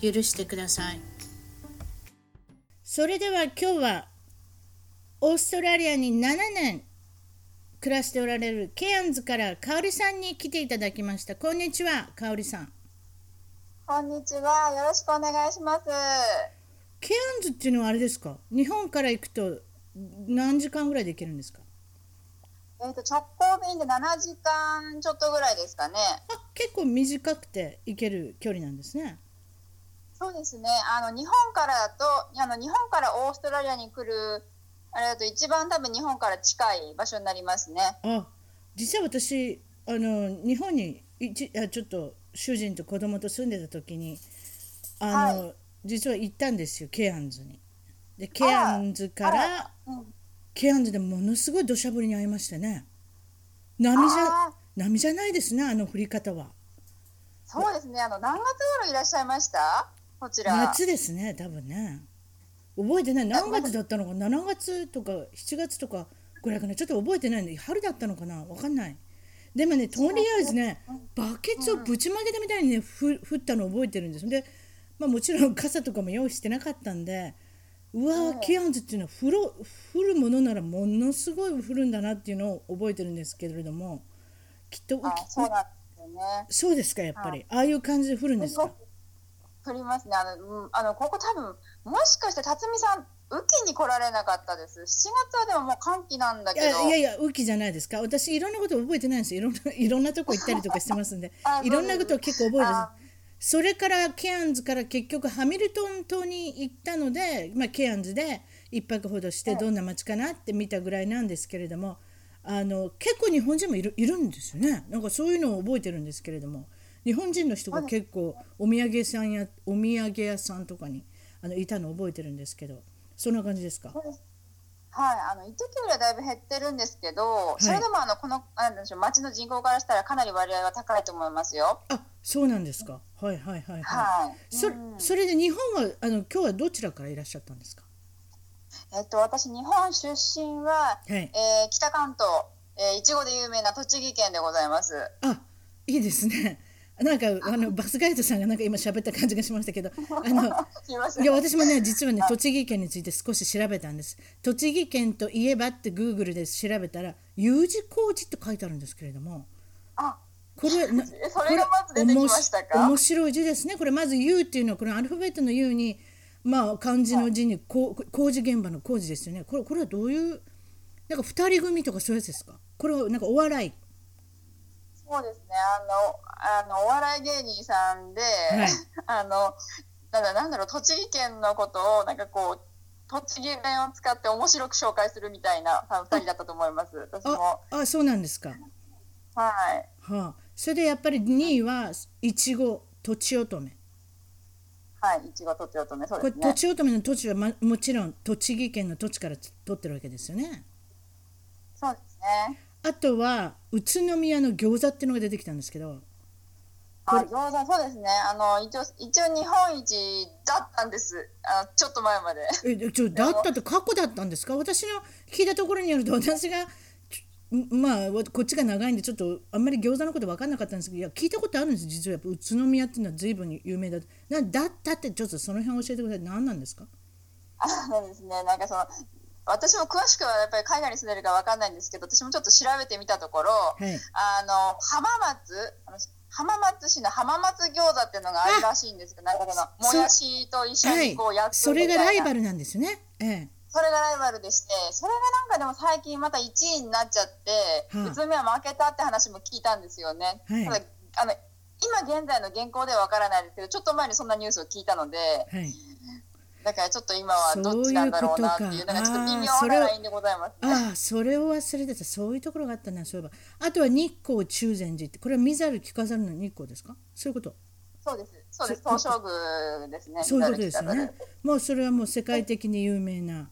許してください。それでは今日は、オーストラリアに7年暮らしておられるケアンズから香織さんに来ていただきました。こんにちは、香織さん。こんにちは。よろしくお願いします。ケアンズっていうのはあれですか？日本から行くと何時間ぐらいで行けるんですか？えっ、と直行便で7時間ちょっとぐらいですかね。あ結構短くて行ける距離なんですね。そうですね。あの日本からだと、あの日本からオーストラリアに来るあれだと一番多分日本から近い場所になりますね。あ実は私あの日本に一あちょっと主人と子供と住んでた時にあの、実は行ったんですよケアンズに。でケアンズかあらうん、ケアンズでものすごい土砂降りに遭いましてね波じゃ波じゃないですねあの降り方はそうですね。あの何月頃いらっしゃいました？こちら。夏ですね多分ね。覚えてない。何月だったのか。7月とか7月とかぐらいかな。ちょっと覚えてないんで春だったのかな。わかんない。でもねとりあえずねバケツをぶちまけたみたいにねふ降ったの覚えてるんです。で、まあ、もちろん 傘とかも用意してなかったんでうわーケアンズっていうのは降ろ降るものならものすごい降るんだなっていうのを覚えてるんですけれどもきっとあ、そうですよね。そうですかやっぱり。ああいう感じで降るんですか？降りますね。あの、うんあのここ多分もしかして辰巳さん雨季に来られなかったです。7月はでももう寒気なんだいけど。やいやいや、雨季じゃないですか。私、いろんなこと覚えてないんですよ。いろんな、いろんなとこ行ったりとかしてますんで あ、いろんなことを結構覚えてす。それからケアンズから結局ハミルトン島に行ったので、まあ、ケアンズで一泊ほどしてどんな街かなって見たぐらいなんですけれども、あの結構日本人もいるいるんですよね。なんかそういうのを覚えてるんですけれども、日本人の人が結構お土産屋さんやお土産屋さんとかにあのいたのを覚えてるんですけど、そんな感じですか？はい、あの一時よりはだいぶ減ってるんですけど、いそれでもあのこのなんでしょう町の人口からしたらかなり割合は高いと思いますよ。あ、そうなんですか。はいはいはいはい。はい。そうんそれで日本はあの今日はどちらからいらっしゃったんですか？えっと私日本出身は、はい。えー北関東、えーいちごで有名な栃木県でございます。あ、いいですね。なんかあのバスガイドさんがなんか今喋った感じがしましたけど、あのすいや私もね実はね栃木県について少し調べたんです。栃木県といえばってグーグルで調べたら U 字工事って書いてあるんですけれども、あ、これなえ それがまず出てきましたか？面白い字ですね。これまず U っていうのはこのアルファベットの U にまあ漢字の字にこう工事現場の工事ですよね。これこれはどういうなんか二人組とかそういうやつですか？これはなんかお笑い。そうですね。あのあのお笑い芸人さんで、はい あのなんだなんだろう栃木県のことをなんかこう栃木弁を使って面白く紹介するみたいな多分二人だったと思います。私もああそうなんですか。はい。はあ。それでやっぱり2位はいちごとちおとめ。はい、いちごとちおとめ、そうこれですね。とちおとめの土地は、ま、もちろん栃木県の土地から取ってるわけですよね。そうですね。あとは宇都宮の餃子っていうのが出てきたんですけど。あ、餃子、そうですね。あの、一応、一応日本一だったんです。あの、ちょっと前まで。えちょだったって過去だったんですか？私の聞いたところによると私がまあわこっちが長いんでちょっとあんまり餃子のこと分かんなかったんですけどいや聞いたことあるんです実は。やっぱ宇都宮っていうのは随分有名だ。なだったってちょっとその辺教えてください。何なんですか？あのですね、なんかその、私も詳しくはやっぱり海外に住んでるかわかんないんですけど、私もちょっと調べてみたところ、はい。あの、浜松、浜松市の浜松餃子っていうのがあるらしいんですけど、なんかこの、もやしと一緒はいにこう焼くそれがライバル。ルなんですよね。ええ。それがライバルでして、それがなんかでも最近また1位になっちゃって、はあ。宇都宮負けたって話も聞いたんですよね。はい。ただあの今現在の現行ではわからないですけど、ちょっと前にそんなニュースを聞いたので、はいだからちょっと今はどっちなんだろうなっていうのがちょっと微妙なラインでございます、ね。ああそれを忘れてたそういうところがあったなそういえばあとは日光中禅寺ってこれは見ざる聞かざるの日光ですか？そういうこと？そうです。そうです、東照宮ですね。そういうことですよね。もうそれはもう世界的に有名な。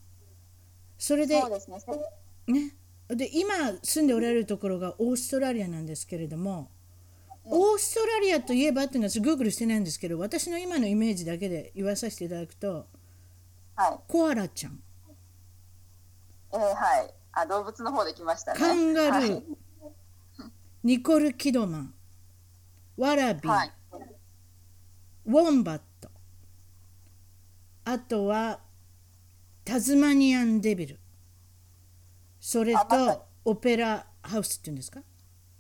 それでそうですね。ね、で今住んでおられるところがオーストラリアなんですけれども、オーストラリアといえばっていうのは私グーグルしてないんですけど私の今のイメージだけで言わさせていただくとはい。コアラちゃんえー、はい。あ、動物の方で来ましたね。カンガルー、はい。ニコル・キドマンワラビー、はい。ウォンバットあとはタズマニアンデビルそれとオペラハウスっていうんですか？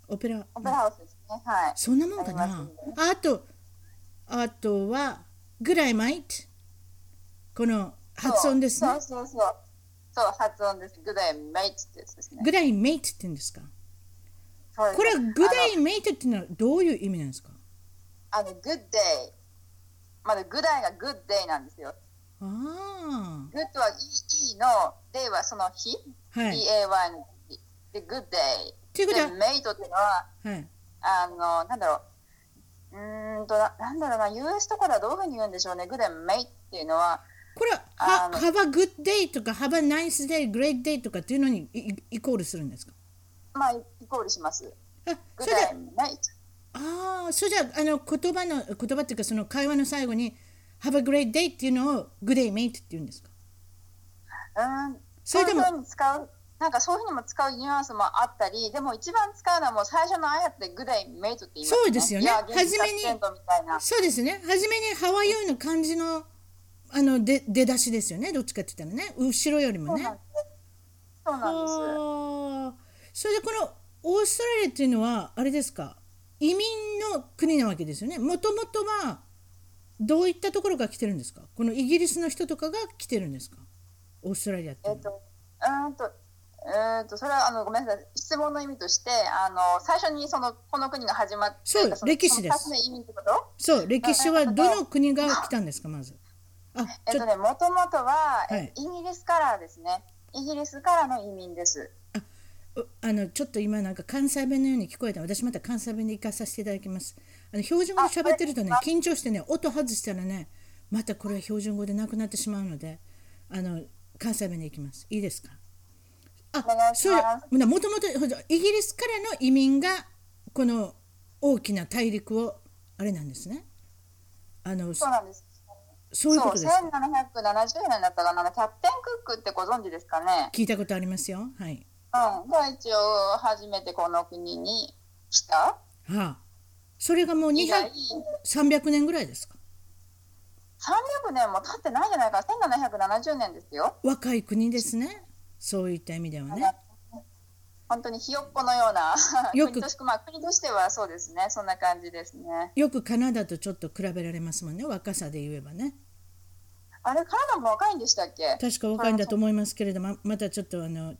オペラオペラハウスですね。はい。そんなもんかな？あねあとあとはグライマイトこの発音ですねそうそうそうそう。発音です。グダイメイツってやつですね。グライメイトって言うんですか？これは G'day mate っていうのはどういう意味なんですか？あの、 good day。まだ G'day が good day なんですよ。ああ good は E の、 day はその日。はい D-A-Y の日。で、 good day。ということはで、 mate っていうのは、はいあの、なんだろう。うーんとな、なんだろうな、US とかではどういうふうに言うんでしょうね。 Good day mate っていうのは、これはは Have a good day とか Have a nice day, great day とかっていうのにイイイコールするんですか？まあ、イコールします。あそれで。ああそれじゃああの言葉の言葉っていうかその会話の最後に Have a great day っていうのを Good day mate って言うんですか？うん、それでもそういうふうに使う、なんかそういうふうにも使うニュアンスもあったり、でも一番使うのはもう最初のあやつでグレイメイトって言います、ね。そうですよね初めに100%みたいな。そうですね初めに How are you の感じのあの出出だしですよね。どっちかって言ったらね。後ろよりもね。そうなんです。それでこのオーストラリアっていうのはあれですか。移民の国なわけですよね。もともとはどういったところから来てるんですか？このイギリスの人とかが来てるんですか？オーストラリアってえっと、うーんと、えー、とそれはあのごめんなさい。質問の意味としてあの最初にそのこの国が始まってそうの歴史です。その二つの意味ってこと？そう歴史はどの国が来たんですか？まずえっとねもと。もとは、えはい。イギリスからですね。イギリスからの移民です。うあのちょっと今なんか関西弁のように聞こえた。私また関西弁で行かさせていただきます。あの標準語で喋ってるとねあ緊張してね音外したらねまたこれは標準語でなくなってしまうのであの関西弁で行きます。いいですか？あお願いしそれますもともとイギリスからの移民がこの大きな大陸をあれなんですね。あのそうなんですそういうことですか？そう1770年だったかな？キャプテンクックってご存知ですかね？聞いたことありますよ。はい。うん。が一応初めてこの国に来た。はあ。それがもう以来。200 300年ぐらいですか？300年も経ってないんじゃないかな。1770年ですよ。若い国ですね。そういった意味ではね本当にひよっこのような よく。まあ、国としてはそうですね。そんな感じですね。よくカナダとちょっと比べられますもんね。若さで言えばね。あれカナダも若いんでしたっけ？確か若いんだと思いますけれどもまたちょっとあの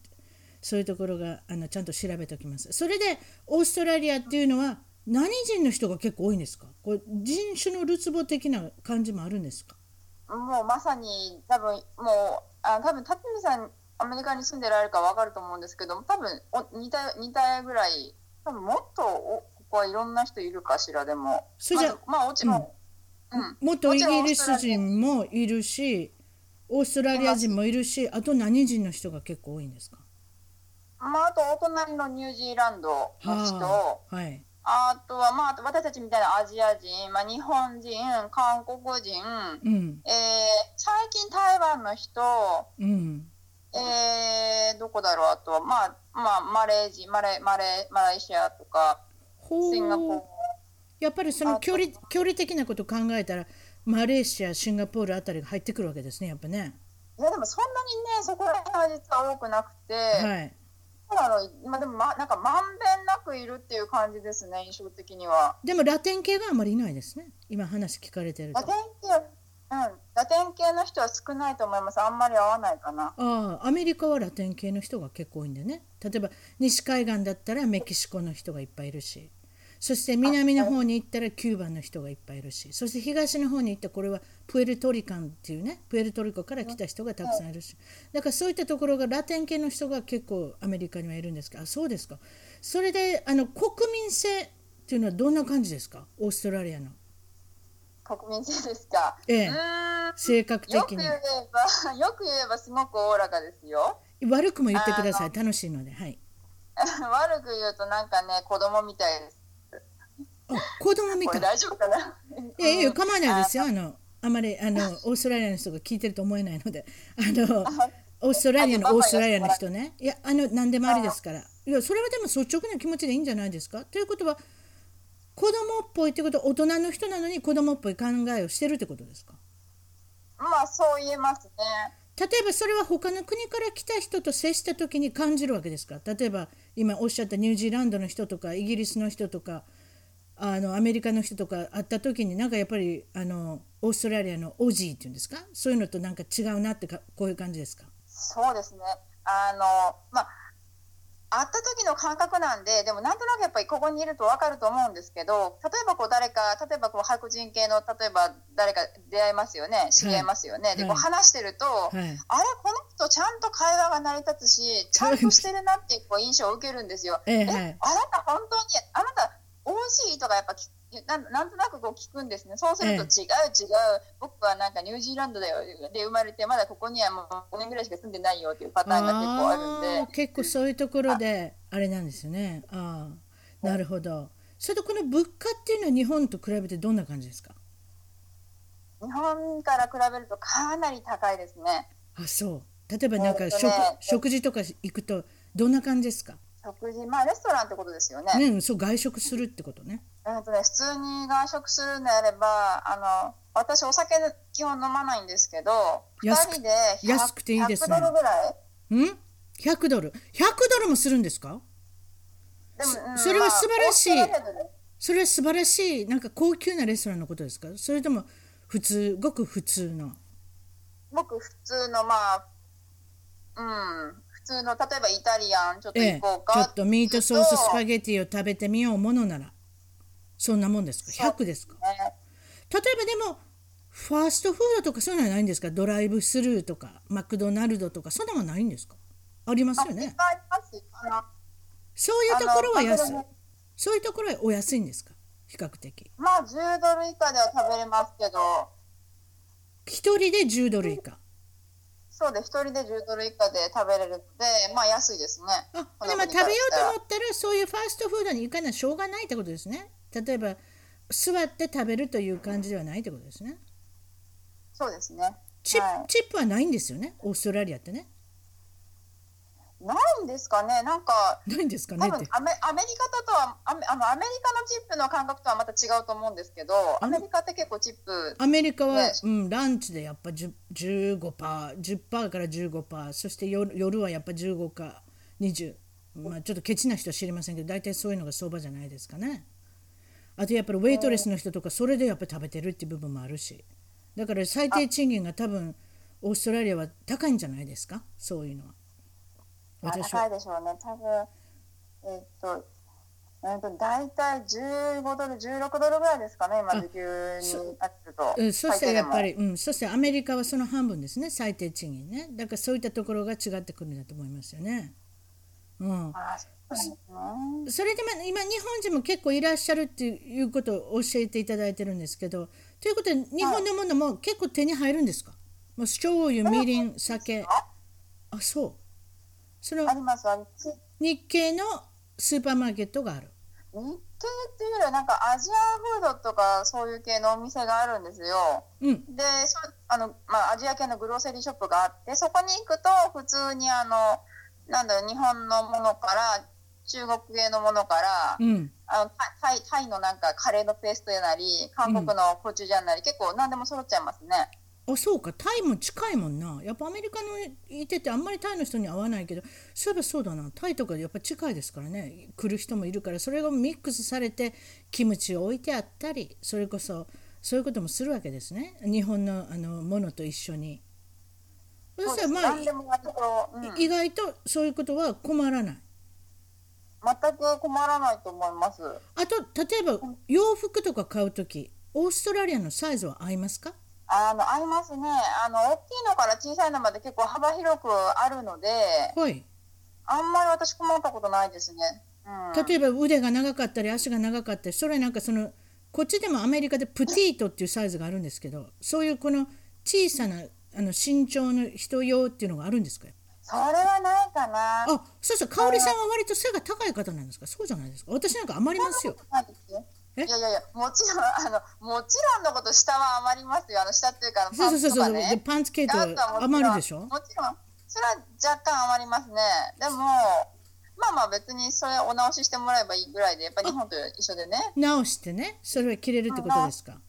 そういうところがあのちゃんと調べておきます。それでオーストラリアっていうのは何人の人が結構多いんですか？これ人種のるつぼ的な感じもあるんですか？もうまさに多分もうあ多分辰巳さんアメリカに住んでられるかわかると思うんですけども多分お似た似たぐらい多分もっとおここはいろんな人いるかしらでも。それじゃまずまあもちろん、うん。元イギリス人もいるしオーストラリア人もいるしあと何人の人が結構多いんですか？まあ、あとお隣のニュージーランドの人、はあはい。あとは、まあ、私たちみたいなアジア人、まあ、日本人、韓国人、うん。えー最近台湾の人、うんえーどこだろう、あとは、まあ、まあ、マレージ、マレ、マレ、マレーシアとか、ほシンガポール。う。やっぱりその距離距離的なことを考えたらマレーシアシンガポールあたりが入ってくるわけですねやっぱね。いや、でもそんなにね、そこら辺は実は多くなくて、はい。だろう？まあ、でも、ま、なんかまんべんなくいるっていう感じですね、印象的には。でもラテン系があまりいないですね今話聞かれてると。ラテン系、うん、ラテン系の人は少ないと思います。あんまり合わないかな。ああアメリカはラテン系の人が結構多いんでね。例えば西海岸だったらメキシコの人がいっぱいいるし。そして南の方に行ったらキューバの人がいっぱいいるし。そして東の方に行ったらこれはプエルトリカンっていうね。プエルトリコから来た人がたくさんいるし。だからそういったところがラテン系の人が結構アメリカにはいるんですけど。あそうですか。それであの国民性っていうのはどんな感じですか？オーストラリアの国民性ですか？ええ。性格よく的に言えば、よく言えばすごくおおらかですよ。悪くも言ってください。楽しいので。はい。悪く言うとなんかね、子供みたいです。あ子供みこたい。れ大丈夫かな？いやいや構わないですよ。あの。あまりあの オーストラリアの人が聞いてると思えないので。あのオーストラリアのオーストラリアの人ね。いやあの何でもありですから。いやそれはでも率直な気持ちでいいんじゃないですか？ということは子供っぽいってことは大人の人なのに子供っぽい考えをしてるってことですか？まあそう言えますね。例えばそれは他の国から来た人と接した時に感じるわけですか？例えば今おっしゃったニュージーランドの人とかイギリスの人とかあのアメリカの人とか会った時になんかやっぱりあのオーストラリアのオジーっていうんですか？そういうのとなんか違うなってかこういう感じですか？そうですね。あの、まあ、会った時の感覚なんで、でもなんとなくやっぱりここにいると分かると思うんですけど、例えばこう誰か、例えばこう白人系の、例えば誰か出会いますよね、知り合いますよね。で、こうはい話してると、はいあれ、この人ちゃんと会話が成り立つし、ちゃんとしてるなっていうこう印象を受けるんですよ。あなた本当に、あなた、惜しいとかやっぱ聞なんなんとなくこう聞くんですね。そうすると違う違う、僕はなんかニュージーランドだよで生まれて、まだここにはもう5年ぐらいしか住んでないよっていうパターンが結構あるんあでー、結構そういうところであ。れなんですよね。ああなるほど。それとこの物価っていうのは日本と比べてどんな感じですか？日本から比べるとかなり高いですね。あそう。例えばなんか食,、食事とか行くとどんな感じですか？食事、まあレストランってことですよね。ねそう外食するってことね。えっとね普通に外食するんであれば、あの私お酒基本飲まないんですけど、2安く人で100安くていいですね。100ドルぐらい。うん？100ドル？100ドルもするんですか？でも、うんそそれは素晴らしい。まあそれは素晴らしいなんか高級なレストランのことですか？それとも普通ごく普通の。僕普通のまあうん普通の例えばイタリアンちょっとええ行こうかちょっとミートソーススパゲゲティを食べてみようものなら。そんなもんですか？100ですか？例えばでもファーストフードとかそういうのはないんですか？ドライブスルーとかマクドナルドとかそんなもんないんですか？ありますよね。そういうところは安い。そういうところはお安いんですか？比較的。まあ10ドル以下では食べれますけど。一人で10ドル以下そうで1人で10ドル以下で食べれるのでまあ安いですね。あこでも食べようと思ったらそういうファーストフードに行かなしょうがないってことですね。例えば座って食べるという感じではないってことですね。そうですね。チップ,、はい。チップはないんですよね。オーストラリアってねないんですかね。なんかないんですかね多分アメアメリカとはアメあのアメリカのチップの感覚とはまた違うと思うんですけどアメリカって結構チップアメリカは、ね。うん、ランチでやっぱ10 15%、10%から15%、そして夜夜はやっぱ15か20、まあ、ちょっとケチな人は知りませんけど、大体そういうのが相場じゃないですかね。あとやっぱりウェイトレスの人とか、それでやっぱり食べてるっていう部分もあるし、だから最低賃金が多分、オーストラリアは高いんじゃないですか、そういうのは。高いでしょうね。多分えっとえっと大体15ドル16ドルぐらいですかね今時給になってると。うん、そしてやっぱり、うん、そしてアメリカはその半分ですね、最低賃金ね。だからそういったところが違ってくるんだと思いますよね。うん、あそそれでまあ今日本人も結構いらっしゃるっていうことを教えていただいてるんですけどということで日本のものも結構手に入るんですか？もう醤油みりん酒。あそうそのあります日系のスーパーマーケットがある日系っていうよりはなんかアジアフードとかそういう系のお店があるんですよ。うんでそあの、まあ、アジア系のグローセリーショップがあってそこに行くと普通にあのなんだろう日本のものから中国系のものから、うんあのタイタイのなんかカレーのペーストやなり韓国のコチュジャンなり、結構何でも揃っちゃいますね。あそうか。タイも近いもんな。やっぱアメリカのいててあんまりタイの人に会わないけどそういえばそうだな。タイとかやっぱ近いですからね。来る人もいるからそれがミックスされてキムチを置いてあったりそれこそそういうこともするわけですね。日本のあのものと一緒に。そしたらまあうん、意外とそういうことは困らない。全く困らないと思います。あと例えば洋服とか買う時オーストラリアのサイズは合いますか？あの合いますね。あの大きいのから小さいのまで結構幅広くあるのではい。あんまり私困ったことないですね。うん、例えば腕が長かったり足が長かったりそれなんかそのこっちでもアメリカでプティートっていうサイズがあるんですけどそういうこの小さなあの身長の人用っていうのがあるんですか？それはないかな。あそうそう。香織さんは割と背が高い方なんですか？そうじゃないですか？私なんか余りますよ。ないやいやいや、もちろん、あの、もちろんのこと、下は余りますよ。あの、下っていうか、そうそうそうそう、パンツとかねでパンツ系統あとは余るでしょ？もちろん、それは若干余りますね。でも、まあまあ別にそれお直ししてもらえばいいぐらいで、やっぱり日本と一緒でね。直してねそれは着れるってことですか、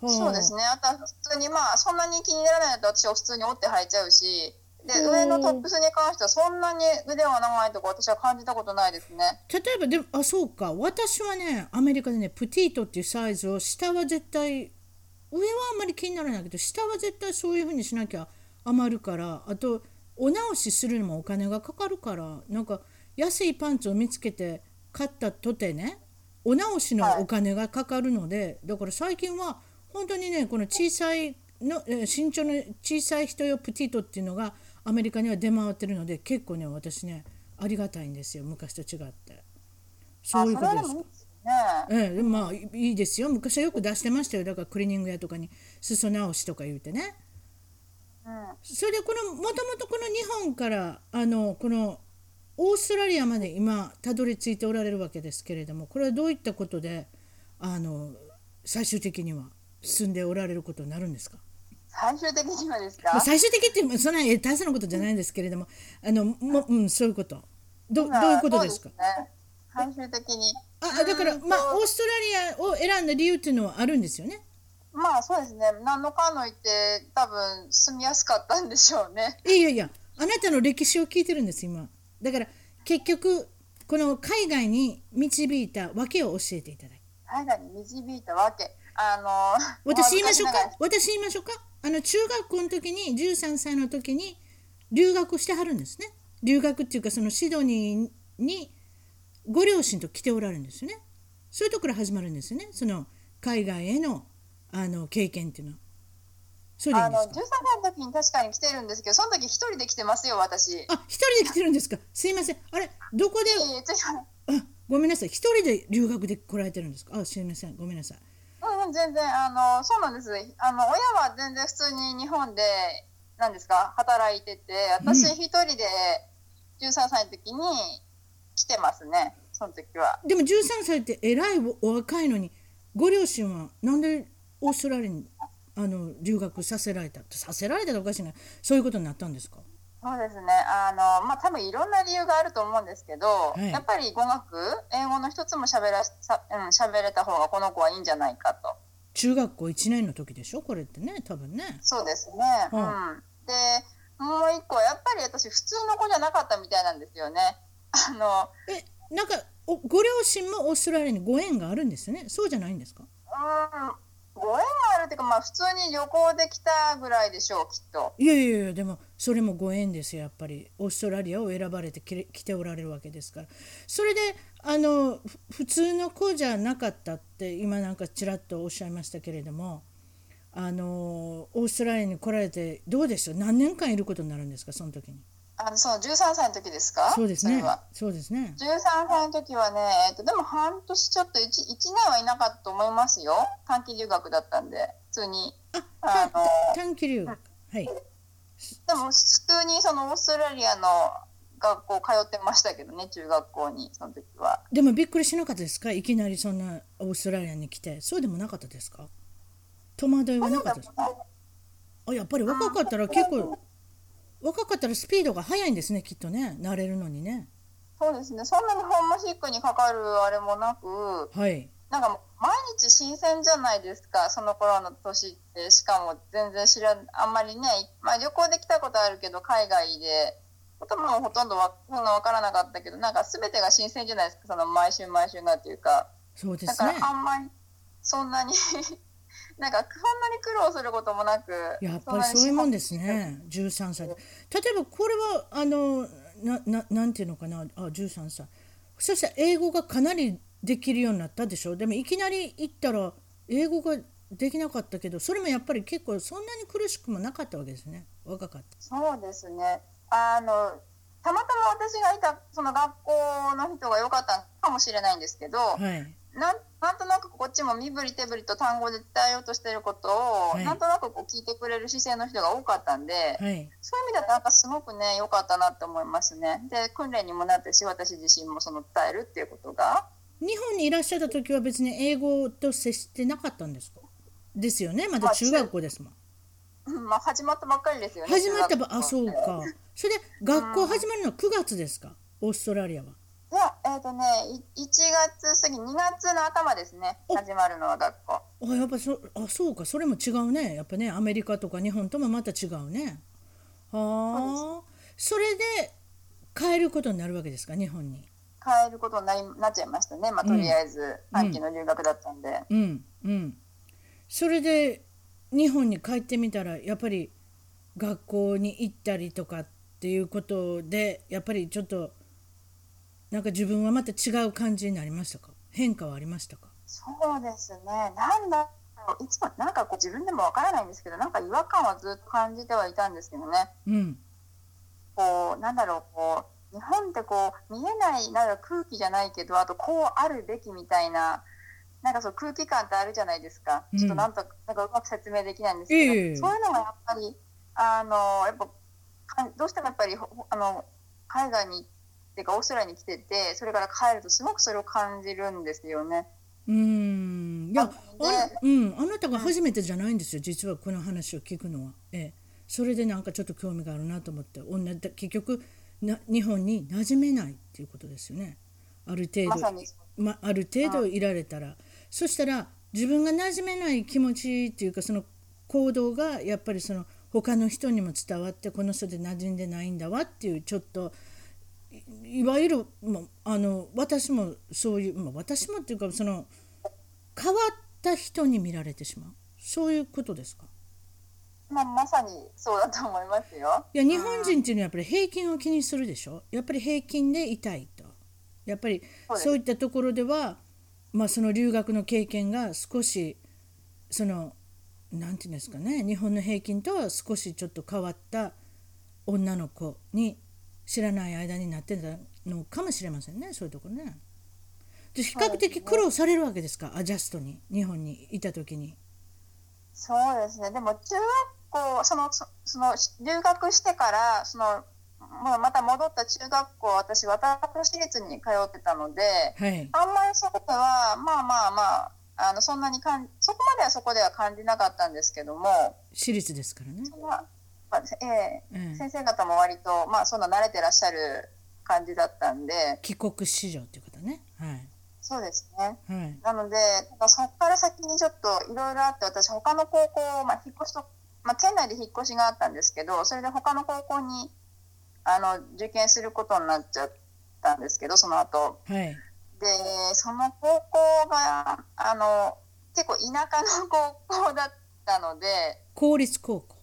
ほそうですね。あとは普通にまあ、そんなに気にならないと私は普通に折って履いちゃうし、で、うん上のトップスに関してはそんなに腕が長いとか私は感じたことないですね。例えばでもあそうか。私はねアメリカでねプティートっていうサイズを下は絶対上はあんまり気にならないけど下は絶対そういうふうにしなきゃ余るからあとお直しするのもお金がかかるからなんか安いパンツを見つけて買ったとてねお直しのお金がかかるので、だから最近は本当にねこの小さいのえー身長の小さい人用プティートっていうのがアメリカには出回ってるので結構ね私ねありがたいんですよ昔と違って。そういうことです。あそれはでもいいですね。ええ、まあいいいですよ。昔はよく出してましたよ。だからクリーニング屋とかに裾直しとか言うてね。うん。それでこのもともとこの日本からあのこのオーストラリアまで今たどり着いておられるわけですけれどもこれはどういったことであの最終的には進んでおられることになるんですか？最終的にはですまあか最終的ってそんなえ大切なことじゃないんですけれどもあのも、うん、そういうことどどういうことですか？ね。最終的に。あだからまあオーストラリアを選んだ理由っていうのはあるんですよね？まあそうですね。何のかの言って多分住みやすかったんでしょうね。いやいやあなたの歴史を聞いてるんです今だから結局この海外に導いた訳を教えていただいて海外に導いたわけ。あの、私言いましょうか？私言いましょうか？あの中学校の時に13歳の時に留学してはるんですね。留学っていうかそのシドニーにご両親と来ておられるんですよね。そういうところ始まるんですよね。その海外へのあの経験っていうのは。そうでいいあの13んですか？歳の時に確かに来てるんですけど、その時一人で来てますよ、私。いあ一人で来てるんですか？すいません。あれどこで？ごめんなさい。一人で留学で来られてるんですか？あすいません。ごめんなさいとうんうん、全然、あの、そうなんです。あの、親は全然普通に日本で、なんですか、働いてて、私うん。一人で13歳の時に来てますね、その時は。でも13歳ってえらいお若いのにご両親はなんでオーストラリアにあの留学させられた？させられたらおかしいな。そういうことになったんですか？そうですね。あの、まあ、多分いろんな理由があると思うんですけど、いやっぱり語学、英語の一つも喋らさ、うん、喋れた方がこの子はいいんじゃないかと。中学校1年の時でしょ？これってね多分ねそうですね。ううんん。で、もう一個、やっぱり私普通の子じゃなかったみたいなんですよね。あの、えなんかおご両親もオーストラリアにご縁があるんですよね？そうじゃないんですか？うん、ご縁があるっていうか、まあ普通に旅行できたぐらいでしょう、きっと。いやいやいやでもそれもご縁ですよやっぱり。オーストラリアを選ばれてきれ来ておられるわけですから。それであの普通の子じゃなかったって今なんかちらっとおっしゃいましたけれどもあのオーストラリアに来られてどうでした？何年間いることになるんですかその時に？あの、その13歳の時ですか？そうですね。そうですね。13歳の時はね、えっと、でも半年ちょっと 1, 1年はいなかったと思いますよ。短期留学だったんで、普通に。ああの短期留学。はい。でも普通にそのオーストラリアの学校通ってましたけどね、中学校に、その時は。でもびっくりしなかったですか？いきなりそんなオーストラリアに来て。そうでもなかったですか？戸惑いはなかったですか？あやっぱり若かったら結構若かったらスピードが速いんですねきっとね。慣れるのにね。そうですね、そんなにホームシックにかかるあれもなく、はい。なんかもう毎日新鮮じゃないですか、その頃の年って。しかも全然知らん、あんまりね、まあ旅行で来たことあるけど、海外で、こともほとんどわそんなわからなかったけど、なんか全てが新鮮じゃないですか、その毎週毎週がっていうか。だかそうですね。らあんまりそんなになんかそんなに苦労することもなくやっぱりそういうもんですね13歳。で例えばこれはあのなななんていうのかな？あ13歳。そしたら英語がかなりできるようになったでしょ？でもいきなり行ったら英語ができなかったけどそれもやっぱり結構そんなに苦しくもなかったわけですね若かった。そうですね。あのたまたま私がいたその学校の人が良かったかもしれないんですけど、はいなんなんとなくこっちも身振り手振りと単語で伝えようとしてることを、はいなんとなくこう聞いてくれる姿勢の人が多かったんで、はい。そういう意味だとなんかすごくね良かったなって思いますね。で訓練にもなってし私自身もその伝えるっていうことが。日本にいらっしゃった時は別に英語と接してなかったんですか？ですよね？まだ中学校ですもん。うんまあ、始まったばっかりですよね。始まったば、あ、中学校そうか。それで学校始まるのは9月ですか？オーストラリアは。いや、えっ、とね、い1月過ぎ、2月の頭ですね、お。始まるのは学校。あやっぱそあそうかそれも違うね。やっぱねアメリカとか日本ともまた違うね。はあ。それで帰ることになるわけですか日本に。帰ることになりなっちゃいましたね、まあ、とりあえず、短期の留学だったんで。うんうん。それで日本に帰ってみたらやっぱり学校に行ったりとかっていうことでやっぱりちょっとなんか自分はまた違う感じになりましたか？変化はありましたか？そうですね、なんだろう、いつもなんかこう自分でもわからないんですけど、なんか違和感はずっと感じてはいたんですけどね、うん。こう、なんだろう、こう、日本ってこう、見えない、なんだろう空気じゃないけど、あとこうあるべきみたいな、なんかそう空気感ってあるじゃないですか。うん。ちょっとなんと、なんかうまく説明できないんですけど、ええ。そういうのがやっぱり、あの、やっぱ、かどうしてもやっぱり、ほあの、海外に、っていうかオーストラリアに来てて、それから帰るとすごくそれを感じるんですよね。うーん。いやなあうん、あなたが初めてじゃないんですよ実はこの話を聞くのは、ええ、それでなんかちょっと興味があるなと思って同じ結局な日本に馴染めないっていうことですよね。ある程度、まま、ある程度いられたら、そしたら自分が馴染めない気持ちっていうかその行動がやっぱりその他の人にも伝わってこの人で馴染んでないんだわっていうちょっといいわゆる、まあ、あの私もそういう、まあ、私もっていうかその変わった人に見られてしまう。そういうことですか？まあ、まさにそうだと思いますよ。いや日本人っていうのはやっぱり平均を気にするでしょ？やっぱり平均でいたいと。やっぱりそういったところでは、まあ、その留学の経験が少しそのなんていうんですかね？日本の平均とは少しちょっと変わった女の子に知らない間になってたのかもしれませんねそういうところね。で比較的苦労されるわけですか？アジャストに日本にいた時に。そうですね。でも中学校、その、そその、留学してから、その、もうまた戻った中学校、私、私立に通ってたので、はい、あんまりそこでは、まあまあまあ、あの、そんなにかん、そこまではそこでは感じなかったんですけども、私立ですからね。まあええ。ええ先生方も割と、まあ、そんな慣れてらっしゃる感じだったんで、帰国子女っていうことね。はい。そうですね。はい。なので、そこから先にちょっといろいろあって、私、他の高校、まあ、引っ越しと、まあ、県内で引っ越しがあったんですけど、それで他の高校にあの受験することになっちゃったんですけど、その後。はい。で、その高校があの結構田舎の高校だったので、公立高校。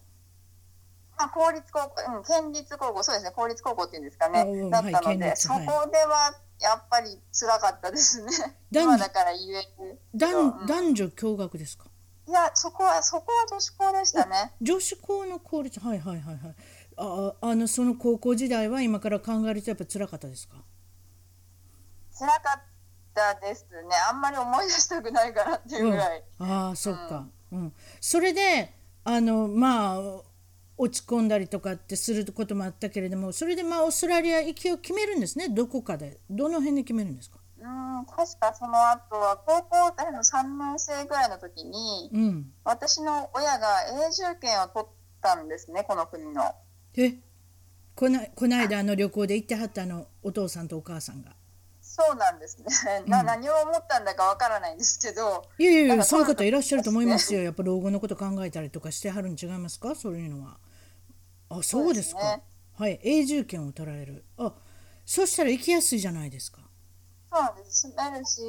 まあ、公立高校、うん、県立高校、そうですね、公立高校っていうんですかあねうん、だったのはいそこではやっぱり辛かったですね。男今だから言える。男うん男女共学ですか？いや、そこは、そこは女子校でしたね。女子校の公立はいはいはいはいあああのその高校時代は今から考えるとやっぱ辛かったですか？辛かったですね。あんまり思い出したくないからっていうぐらい。ああそっか、うんそれであのまあ落ち込んだりとかってすることもあったけれどもそれでまあオーストラリア行きを決めるんですね。どこかで。どの辺で決めるんですか？うん、確かその後は高校生の3年生ぐらいの時に、うん。私の親が永住権を取ったんですね、この国の。え？こなこの間あの旅行で行ってはったあのお父さんとお母さんがそうなんですね。なうん。何を思ったんだかわからないんですけど、いやいやいやそういう方いらっしゃると思いますよ。やっぱ老後のこと考えたりとかしてはるん違いますか？そういうのは。あそうですか。ね。はい。永住権を取られる。あそしたら行きやすいじゃないですか。そうなんです。住めるし、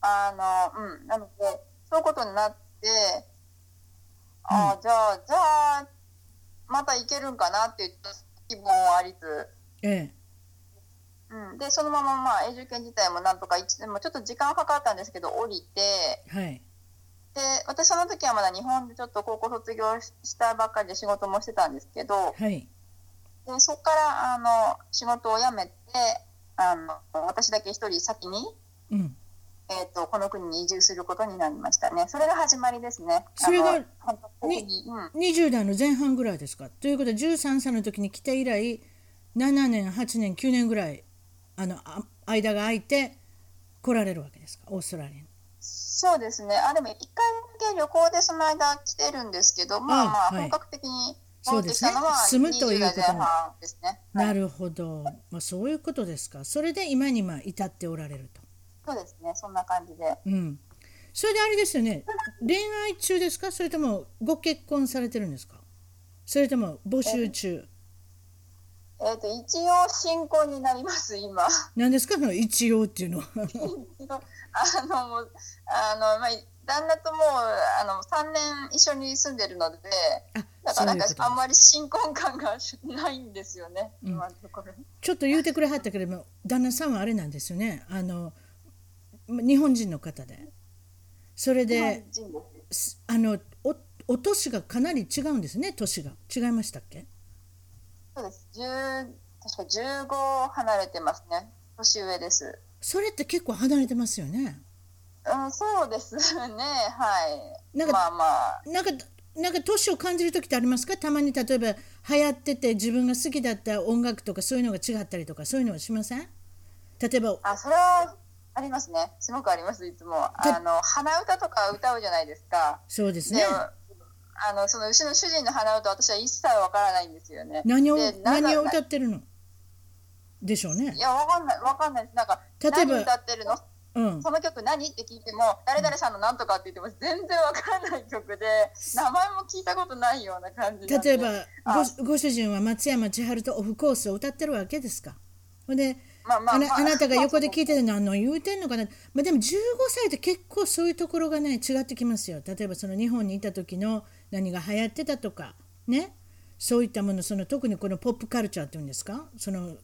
あの、うん、なので、そういうことになって、ああ、じゃあ、じゃあ、また行けるんかなっていう希望もありつえうん、で、そのまま、まあ、永住権自体もなんとか一、でもちょっと時間はかかったんですけど、降りて、えはいで、私その時はまだ日本でちょっと高校卒業したばっかりで仕事もしてたんですけど、はいでそこから、あの、仕事を辞めて、あの、私だけ一人先に、うんえっ、と、この国に移住することになりましたね。それが始まりですね。それがに、うん。20代の前半ぐらいですか？ということで13歳の時に来て以来7年8年9年ぐらいあのあ間が空いて来られるわけですか？オーストラリアに。そうですね。あ、でも一回だけ旅行でその間来てるんですけど、まあ本格的にそうですね戻ってきたのは住むということ20代前半ですね。はいなるほど、まあ、そういうことですかそれで今にまあ至っておられると。そうですね。そんな感じで。うん、それであれですよね恋愛中ですか？それともご結婚されてるんですか？それとも募集中？えっ、と、一応新婚になります、今。何ですか？その一応っていうのは。あの、もうあの、まあ、旦那ともう、あの、3年一緒に住んでるので、あだからなんかあんまり新婚感がないんですよね、うん。今のところ。ちょっと言うてくれはったけれども旦那さんはあれなんですよね。あのま日本人の方で。それで、あのおお年がかなり違うんですね年が。違いましたっけ？そうです。10確か15離れてますね。年上です。それって結構離れてますよねうん、そうですね。はい。なんかまあまあ。なんかなんか年を感じる時ってありますか？たまに例えば流行ってて自分が好きだった音楽とかそういうのが違ったりとかそういうのはしません？例えばあ、それはありますね。すごくあります、いつも。あの、鼻歌とか歌うじゃないですか。そうですねあの、そのうちの主人の鼻歌、私は一切わからないんですよね。何を何を歌ってるの？でしょうね。いや、わかんない、わかんない。です。なんか、例えば何歌ってるの？うん。その曲何？って聞いても、誰々さんのなんとかって言っても全然わからない曲で、名前も聞いたことないような感じ例えばごご主人は松山千春とオフコースを歌ってるわけですか？ほんでまあまあまああなあなたが横で聞いてて 何の言うてんのかな、まあ、でも15歳って結構そういうところがね違ってきますよ。例えばその日本にいた時の何が流行ってたとかねそういったものその特にこのポップカルチャーっていうんですか？その、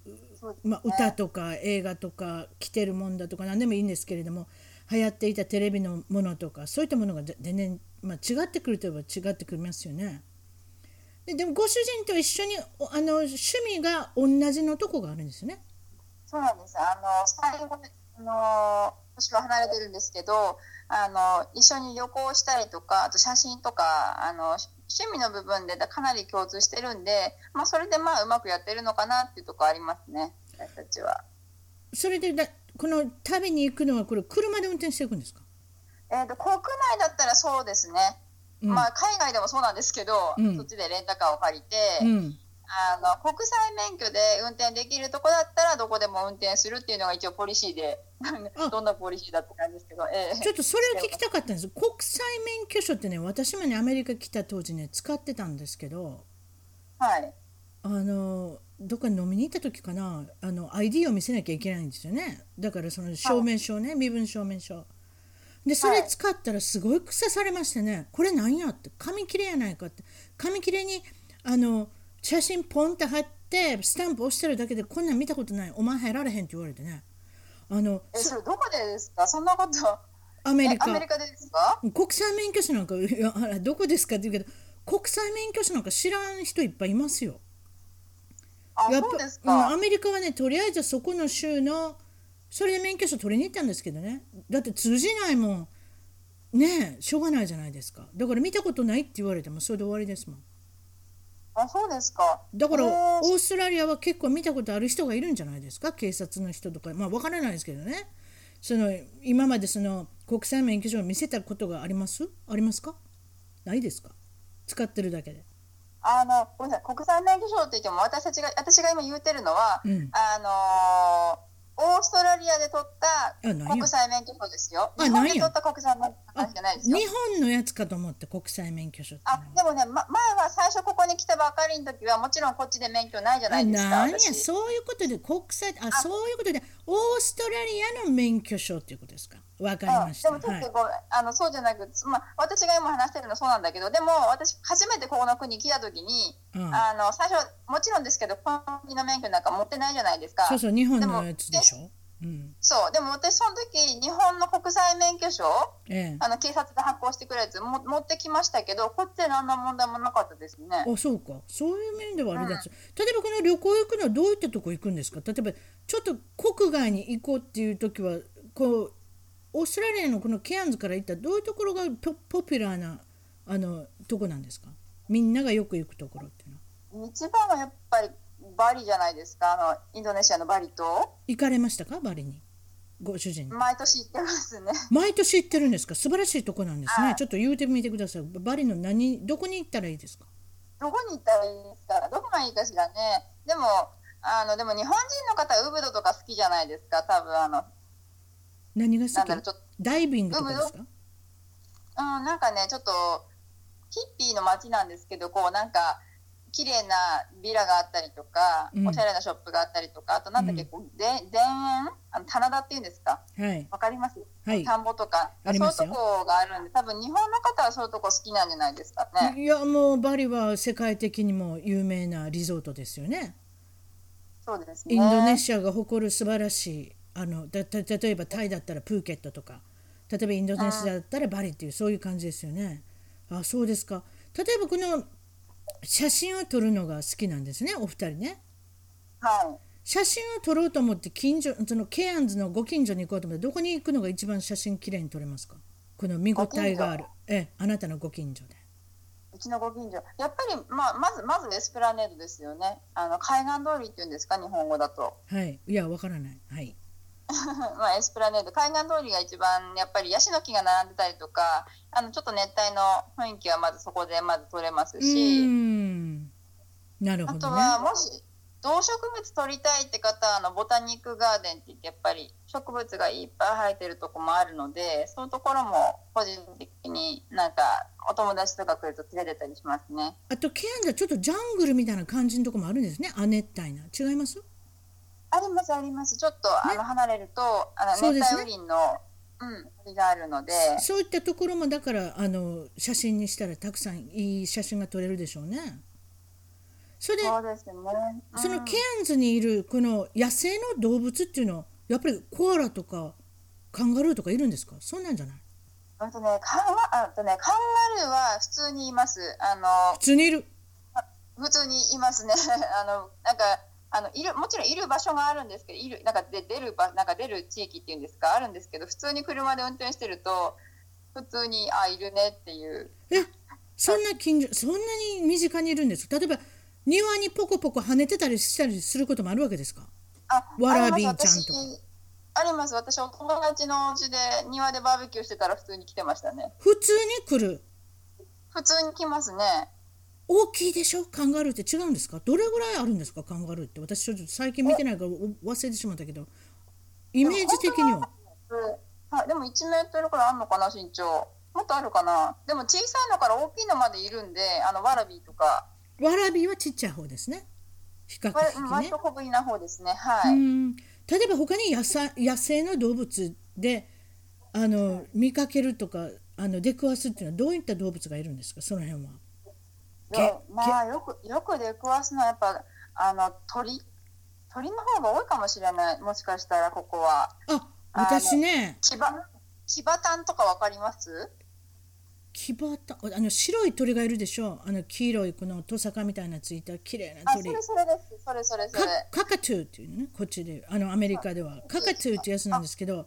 まあ、歌とか映画とか着てるもんだとか何でもいいんですけれども流行っていたテレビのものとかそういったものが全然、まあ、違ってくるといえば違ってくりますよね。ででもご主人と一緒におあの趣味が同じのとこがあるんですよね。そうなんです。あの、最後の、年は離れてるんですけど、あの、一緒に旅行したりとか、あと写真とか、あの、趣味の部分でかなり共通してるんで、まあ、それでまあ、うまくやってるのかなっていうところありますね、私たちは。それでだこの旅に行くのはこれ車で運転していくんですか、えっ、と、国内だったらそうですね。うんまあ、海外でもそうなんですけど、うんそっちでレンタカーを借りて、うん、あの国際免許で運転できるとこだったらどこでも運転するっていうのが一応ポリシーであどんなポリシーだって感じですけど、ええ。ちょっとそれを聞きたかったんです。国際免許証ってね私もねアメリカ来た当時ね使ってたんですけどはい。あのどっかに飲みに行った時かなあの ID を見せなきゃいけないんですよね。だからその証明書ね、身分証明書。でそれ使ったらすごい腐されましてねこれ何やって紙切れやないかって。紙切れにあの写真ポンって貼ってスタンプ押してるだけでこんなん見たことない。お前入られへんって言われてね。あのえそれどこでですか？そんなこと。えアメリカ。アメリカでですか？国際免許証なんかいやあらどこですかって言うけど国際免許証なんか知らん人いっぱいいますよ。あやっぱそうですうん、アか、メリカはねとりあえずそこの州のそれで免許証取りに行ったんですけどね。だって通じないもん。ねえしょうがないじゃないですか。だから見たことないって言われてもそれで終わりですもんあそうですか。だからえー。オーストラリアは結構見たことある人がいるんじゃないですか？警察の人とか。まあわからないですけどね。その今までその国際免許証を見せたことがあります？ありますか？ないですか？使ってるだけで。あのごめんなさい。国際免許証って言っても私たちが私が今言うてるのは、うん。あのーオーストラリアで取った国際免許証ですよ。あ日本で取った国際免許証。じゃないですよ日本のやつかと思って国際免許証って。あでもね、ま、前は最初ここに来たばかりの時はもちろんこっちで免許ないじゃないですか。なんや。私。そういうことで国際あそういうことでオーストラリアの免許証っていうことですか？わかりました、でもちょっと、ごめん。あのそうじゃなくまあ、私が今話してるのそうなんだけどでも私初めてここの国に来た時に、うん。あの最初もちろんですけどこの国の免許なんか持ってないじゃないですか。そうそう日本のやつでしょ、うん。そう。でも私その時日本の国際免許証ええ、あの警察で発行してくるやつも持ってきましたけどこっちで何の問題もなかったですね。あそうか。そういう面ではあれです、例えばこの旅行行くのはどういったとこ行くんですか？例えばちょっと国外に行こうっていう時はこうオーストラリアのこのケアンズから行ったらどういうところがポポピュラーなあのとこなんですか？みんながよく行くところっていうのは。一番はやっぱりバリじゃないですか？あのインドネシアのバリ島？行かれましたか？バリに？ご主人毎年行ってますね。毎年行ってるんですか？素晴らしいとこなんですね。はい。ちょっと言うてみてください。バリの何？どこに行ったらいいですか？どこに行ったらいいですか？どこがいいかしらね。でもあのでも日本人の方はウブドとか好きじゃないですか？多分あの何が好き？ダイビングとかですか？うんなんかねちょっとヒッピーの街なんですけどこうなんか綺麗なビラがあったりとか、うん。おしゃれなショップがあったりとかあとなんだっけ、うん。こうで田園？あの棚田っていうんですか？はい。わかります？はい。田んぼとか、そういうとこがあるんで多分日本の方はそういうとこ好きなんじゃないですかね、いやもうバリは世界的にも有名なリゾートですよね。そうですね。インドネシアが誇る素晴らしいあのだた例えばタイだったらプーケットとか例えばインドネシアだったらバリっていうそういう感じですよね。あそうですか。例えばこの写真を撮るのが好きなんですねお二人ね。はい。写真を撮ろうと思って近所そのケアンズのご近所に行こうと思ってどこに行くのが一番写真きれいに撮れますか？この見応えがある。ええあなたのご近所で。うちのご近所。やっぱり、まあ、まずまずエスプラネードですよね。あの海岸通りっていうんですか日本語だと。はい。いやわからない。はい まあ、エスプラネード。海岸通りが一番やっぱりヤシの木が並んでたりとかあのちょっと熱帯の雰囲気はまずそこでまず取れますし。ん。なるあとほどね。はもし動植物取りたいって方はあのボタニックガーデンって言ってやっぱり植物がいっぱい生えてるとこもあるのでそういうところも個人的になんかお友達とか来ると連れてったりしますね。あとケアンズはちょっとジャングルみたいな感じのとこもあるんですね。亜熱帯な。違います？ありますありますちょっと、あの離れるとあの熱帯雨林の、うん、森があるので。そういったところもだからあの写真にしたらたくさんいい写真が撮れるでしょうねそれでそうですね。うんそのケアンズにいるこの野生の動物っていうのはやっぱりコアラとかカンガルーとかいるんですか？そんなんじゃない？あとね、カンガあとね、カンガルーは普通にいます。あの普通にいる普通にいますね。あのなんかあのいるもちろんいる場所があるんですけど、いるなんかで出る場なんか出る地域っていうんですかあるんですけど、普通に車で運転してると普通にあいるねっていう。えそんな近所そんなに身近にいるんですか？例えば庭にポコポコ跳ねてたりしたりすることもあるわけですか？あ、わらびありますちゃんとあります。私お友達のお家で庭でバーベキューしてたら普通に来てましたね。普通に来る？普通に来ますね。大きいでしょ？カンガルーって違うんですか？どれぐらいあるんですか？カンガルーって。私ちょっと最近見てないからお忘れてしまったけど。イメージ的には。はい、でも1メートルくらいあるのかな身長。もっとあるかな。でも小さいのから大きいのまでいるんであのワラビーとか。ワラビーはちっちゃい方ですね。比較わ的ね。割と小ぶりな方ですね。うはい、ん。例えば他に野菜野生の動物であの見かけるとかあの出くわすっていうのはどういった動物がいるんですか？その辺はまあよくよく出くわすのはやっぱあの鳥。鳥の方が多いかもしれない。もしかしたらここは。あ私ね。キバキバタンとかわかります？キバタあの白い鳥がいるでしょ。あの黄色いこのトサカみたいなついた綺麗な鳥。れそれです。それそれそれ。カカカトゥーっていうのね。こっちで。あのアメリカでは。カカトゥーってやつなんですけど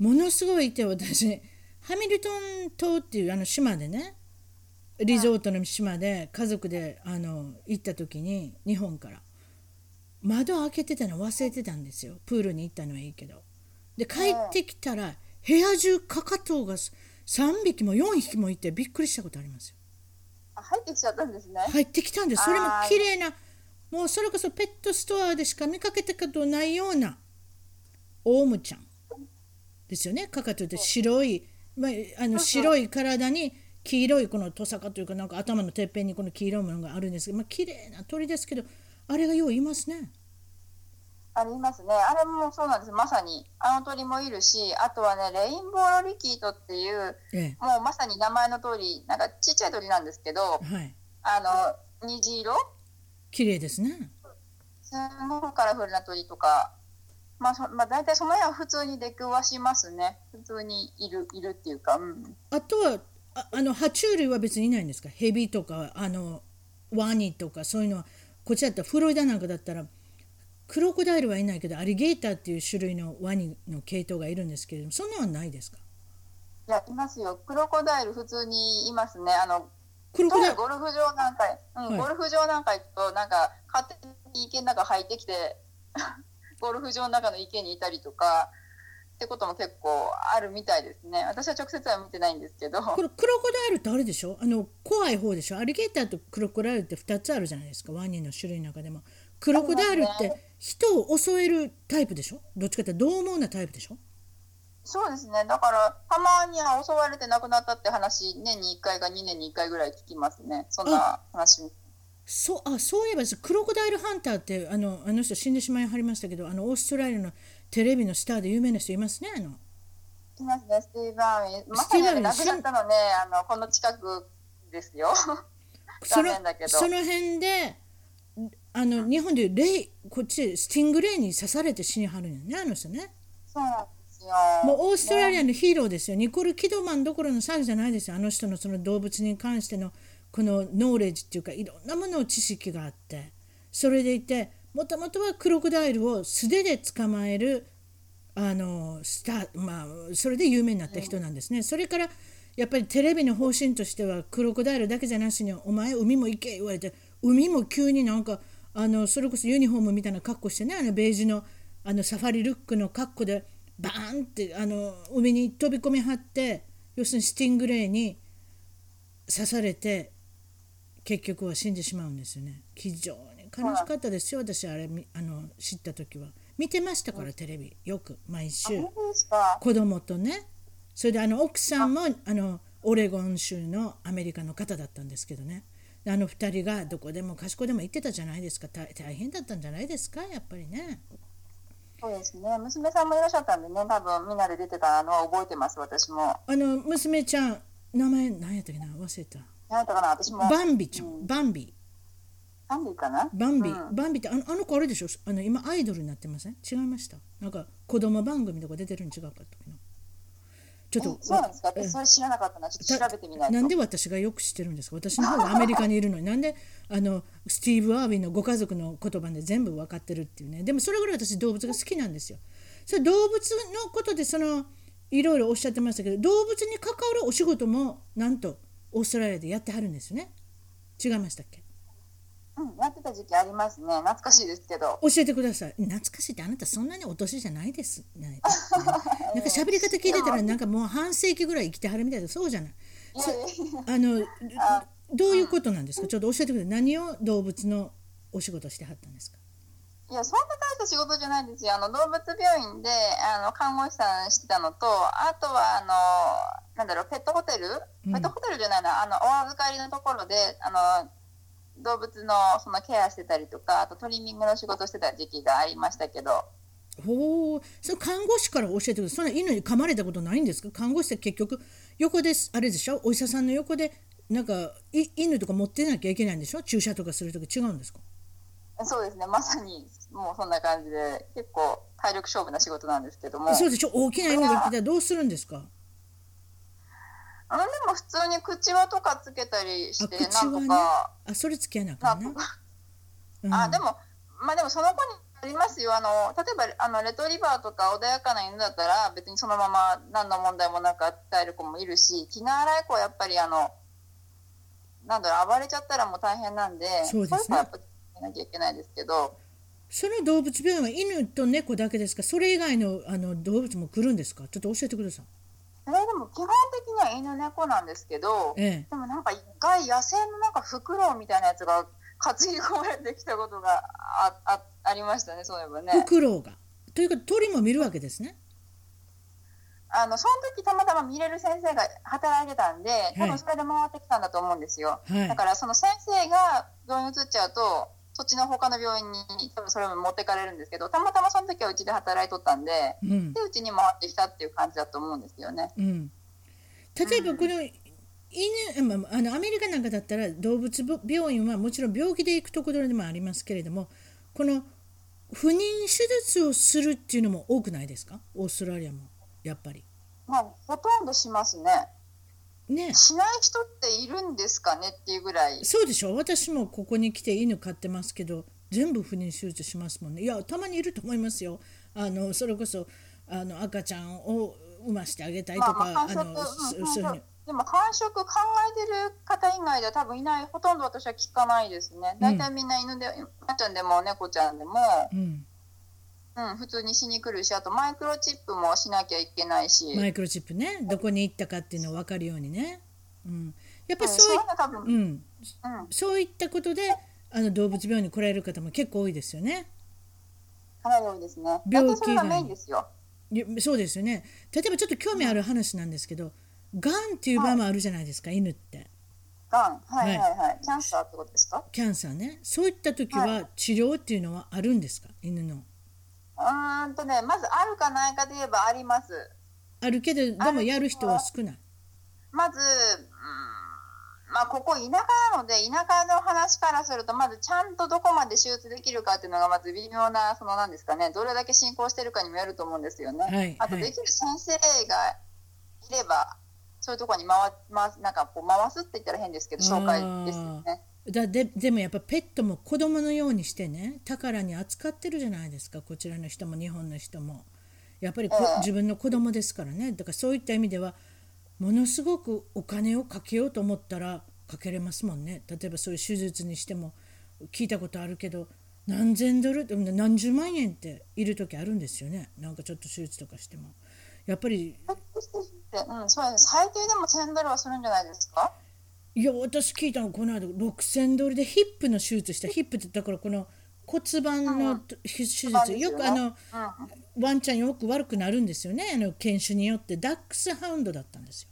ものすごいいて私。ハミルトン島っていうあの島でねリゾートの島で家族であの行った時に日本から。窓開けてたの忘れてたんですよ。プールに行ったのはいいけど。で帰ってきたら部屋中カカトウが3匹も4匹もいてびっくりしたことありますよ。あ入ってきちゃったんですね。入ってきたんです。それも綺麗なもうそれこそペットストアでしか見かけたことないようなオウムちゃんですよね。カカトゥって白い、まあ、あの白い体に黄色いこのトサカというかなんか頭のてっぺんにこの黄色いものがあるんですけど、まあ綺麗な鳥ですけどあれがよういますね。ありますね。あれもそうなんです。まさに。あの鳥もいるし、あとはね、レインボーロリキートっていう、えもうまさに名前の通り、なんかちっちゃい鳥なんですけどえ、、はいあの、虹色？綺麗ですね。すごくカラフルな鳥とか、まあ、そまあ、大体その辺は普通に出くわしますね。普通にいる、いるっていうか、うん。あとはああの爬虫類は別にいないんですか？ヘビとかあのワニとかそういうのはこっちだったらフロリダなんかだったらクロコダイルはいないけどアリゲーターっていう種類のワニの系統がいるんですけれどもそんなのはないですか？いや、いますよ。クロコダイル普通にいますね。あの、クロコダイル？ゴルフ場なんか、うんはいゴルフ場なんか行くと、なんか、勝手に池の中入ってきて、ゴルフ場の中の池にいたりとか、ってことも結構あるみたいですね。私は直接は見てないんですけど。これクロコダイルってあれでしょ？あの怖い方でしょ？アリゲーターとクロコダイルって2つあるじゃないですか？ワニの種類の中でもクロコダイルって人を襲えるタイプでしょ？どっちかって獰猛なタイプでしょ？そうですね。だから、たまには襲われて亡くなったって話、年に1回か2年に1回ぐらい聞きますね。そんな話。そうあそういえばクロコダイルハンターってあのあの人死んでしまいはりましたけどあのオーストラリアのテレビのスターで有名な人いますねあの。いますね、スティーブ・アーミン。まさに亡くなったのね、あの、この近くですよ。そのその辺であの日本でレイこっちでスティングレイに刺されて死にはるんよねあの人ね。そうなんですよ。もうオーストラリアのヒーローですよ、ニコル・キドマンどころの騒ぎじゃないですよ。あの人のその動物に関してのこのノーレッジっていうかいろんなものを知識があって。それでいてもともとはクロコダイルを素手で捕まえるあのスタまあそれで有名になった人なんですね、それからやっぱりテレビの方針としてはクロコダイルだけじゃなしに「お前海も行け」言われて海も急になんかあのそれこそユニフォームみたいな格好してねあのベージュのあのサファリルックの格好でバーンってあの海に飛び込みはって要するにスティングレイに刺されて結局は死んでしまうんですよね。非常悲しかったですよ私あれみあの知った時は。見てましたからテレビ。よく毎週。子供とね。それであの奥さんもあ。のオレゴン州のアメリカの方だったんですけどね。であの2人がどこでも賢いでも行ってたじゃないですか。大大変だったんじゃないですか？やっぱりね。そうですね。娘さんもいらっしゃったんでね、多分みんなで出てたのは覚えてます、私も。あの娘ちゃん名前何やったっけな？忘れた。何やったかな、私も。バンビちゃん、うん。バンビバンビかな？バンビ、うん。バンビってあのあの子あれでしょ？あの今アイドルになってません？違いました。なんか子供番組とか出てるん違うかちょっとえそうなんですか？え私それ知らなかったな。ちょっと調べてみないと。なんで私がよく知ってるんですか？私の方がアメリカにいるのに。なんであのスティーブ・アーウィンのご家族の言葉で全部分かってるっていうね。でもそれぐらい私動物が好きなんですよ。それ動物のことでそのいろいろおっしゃってましたけど動物に関わるお仕事もなんとオーストラリアでやってはるんですよね。違いましたっけ？うん、やってた時期ありますね。懐かしいですけど。教えてください。懐かしいってあなたそんなにお年じゃないですなね。なんか喋り方聞いてたらなんかもう半世紀ぐらい生きてはるみたいでそうじゃない。あのどういうことなんですか？ちょっと教えてください。何を動物のお仕事してはったんですか？いや、そんな大した仕事じゃないんですよ。あの、動物病院で、あの、看護師さんしてたのと、あとは、あの、なんだろう、ペットホテル、うん。ペットホテルじゃないな、あの、お預かりのところで、あの、動物のそのケアしてたりとか、あとトリミングの仕事してた時期がありましたけど、ほう。その看護師から教えてくださいそんな犬に噛まれたことないんですか？看護師って結局横ですあれでしょ？お医者さんの横でなんかい犬とか持ってなきゃいけないんでしょ？注射とかするとき違うんですか？そうですね、まさにもうそんな感じで、結構体力勝負な仕事なんですけども、そうでしょ？大きな犬が来たらどうするんですか？あの、でも普通に口輪とかつけたりして、なんとか、あそれつけやなあかんな。うん。あでもまあでもその子にありますよ。あの例えばあのレトリバーとか穏やかな犬だったら別にそのまま何の問題もなく与える子もいるし気が荒い子はやっぱりあのなんだろう暴れちゃったらもう大変なんでそうですね。いう子はやっぱ気なきゃいけないですけど。その動物病院は犬と猫だけですか？それ以外のあの動物も来るんですか？ちょっと教えてくださいそれでも基本的には犬猫なんですけどええ。でもなんか一回野生のなんかフクロウみたいなやつが担ぎ込まれてきたことがああありましたねそういえばね。フクロウが。というか鳥も見るわけですね。あのその時たまたま見れる先生が働いてたんで多分それで回ってきたんだと思うんですよ、はい。だからその先生が病院に移っちゃうとそっちの他の病院に多分それも持ってかれるんですけどたまたまその時はうちで働いとったんでうん。でうちに回ってきたっていう感じだと思うんですよね。うん、例えばこの犬、まあ、あのアメリカなんかだったら動物病院はもちろん病気で行くところでもありますけれどもこの不妊手術をするっていうのも多くないですか？オーストラリアもやっぱり。まあほとんどしますねね。しない人っているんですかねっていうぐらい。そうでしょ。私もここに来て犬飼ってますけど全部不妊手術しますもんね。いやたまにいると思いますよ。あのそれこそあの赤ちゃんを産ましてあげたいとか、まあまあ繁殖あのそういうふうに。でも繁殖考えてる方以外では多分いないほとんど私は聞かないですね。大体みんな犬で赤ちゃんでも猫ちゃんでも、うん、うん、普通にしに来るしあとマイクロチップもしなきゃいけないし、マイクロチップね。どこに行ったかっていうのを分かるようにね、うん、やっぱそうい,、そうん、うん、そういったことであの動物病院に来られる方も結構多いですよね。かなり多いですね。病気がメインですよ。そうですよね。例えばちょっと興味ある話なんですけど、がんっていう場合もあるじゃないですか、犬って。がんはい。はいはい、キャンサーってことですか？キャンサーね。そういった時は治療っていうのはあるんですか？犬のうーんとねまずあるかないかで言えばありますあるけどでもやる人は少ないまず、うんまあ、ここ田舎なので田舎の話からするとまずちゃんとどこまで手術できるかっていうのがまず微妙なそのなんですかねどれだけ進行してるかにもよると思うんですよね。はいあとはいできる先生がいればそういうところに回回すなんかこう回すって言ったら変ですけど紹介ですよね。だででもやっぱペットも子供のようにしてね宝に扱ってるじゃないですかこちらの人も日本の人も。やっぱり自分の子供ですからね。だからそういった意味ではものすごくお金をかけようと思ったらかけれますもんね。例えばそういう手術にしても聞いたことあるけど何千ドル何十万円っている時あるんですよね。なんかちょっと手術とかしても。やっぱりうん、そうです。最低でも1000ドルはするんじゃないですか？いや私聞いたのこの間6000ドルでヒップの手術した。ヒップってだからこの骨盤の手術、よくあのうん。ワンちゃんよく悪くなるんですよね。あの犬種によって。ダックスハウンドだったんですよ。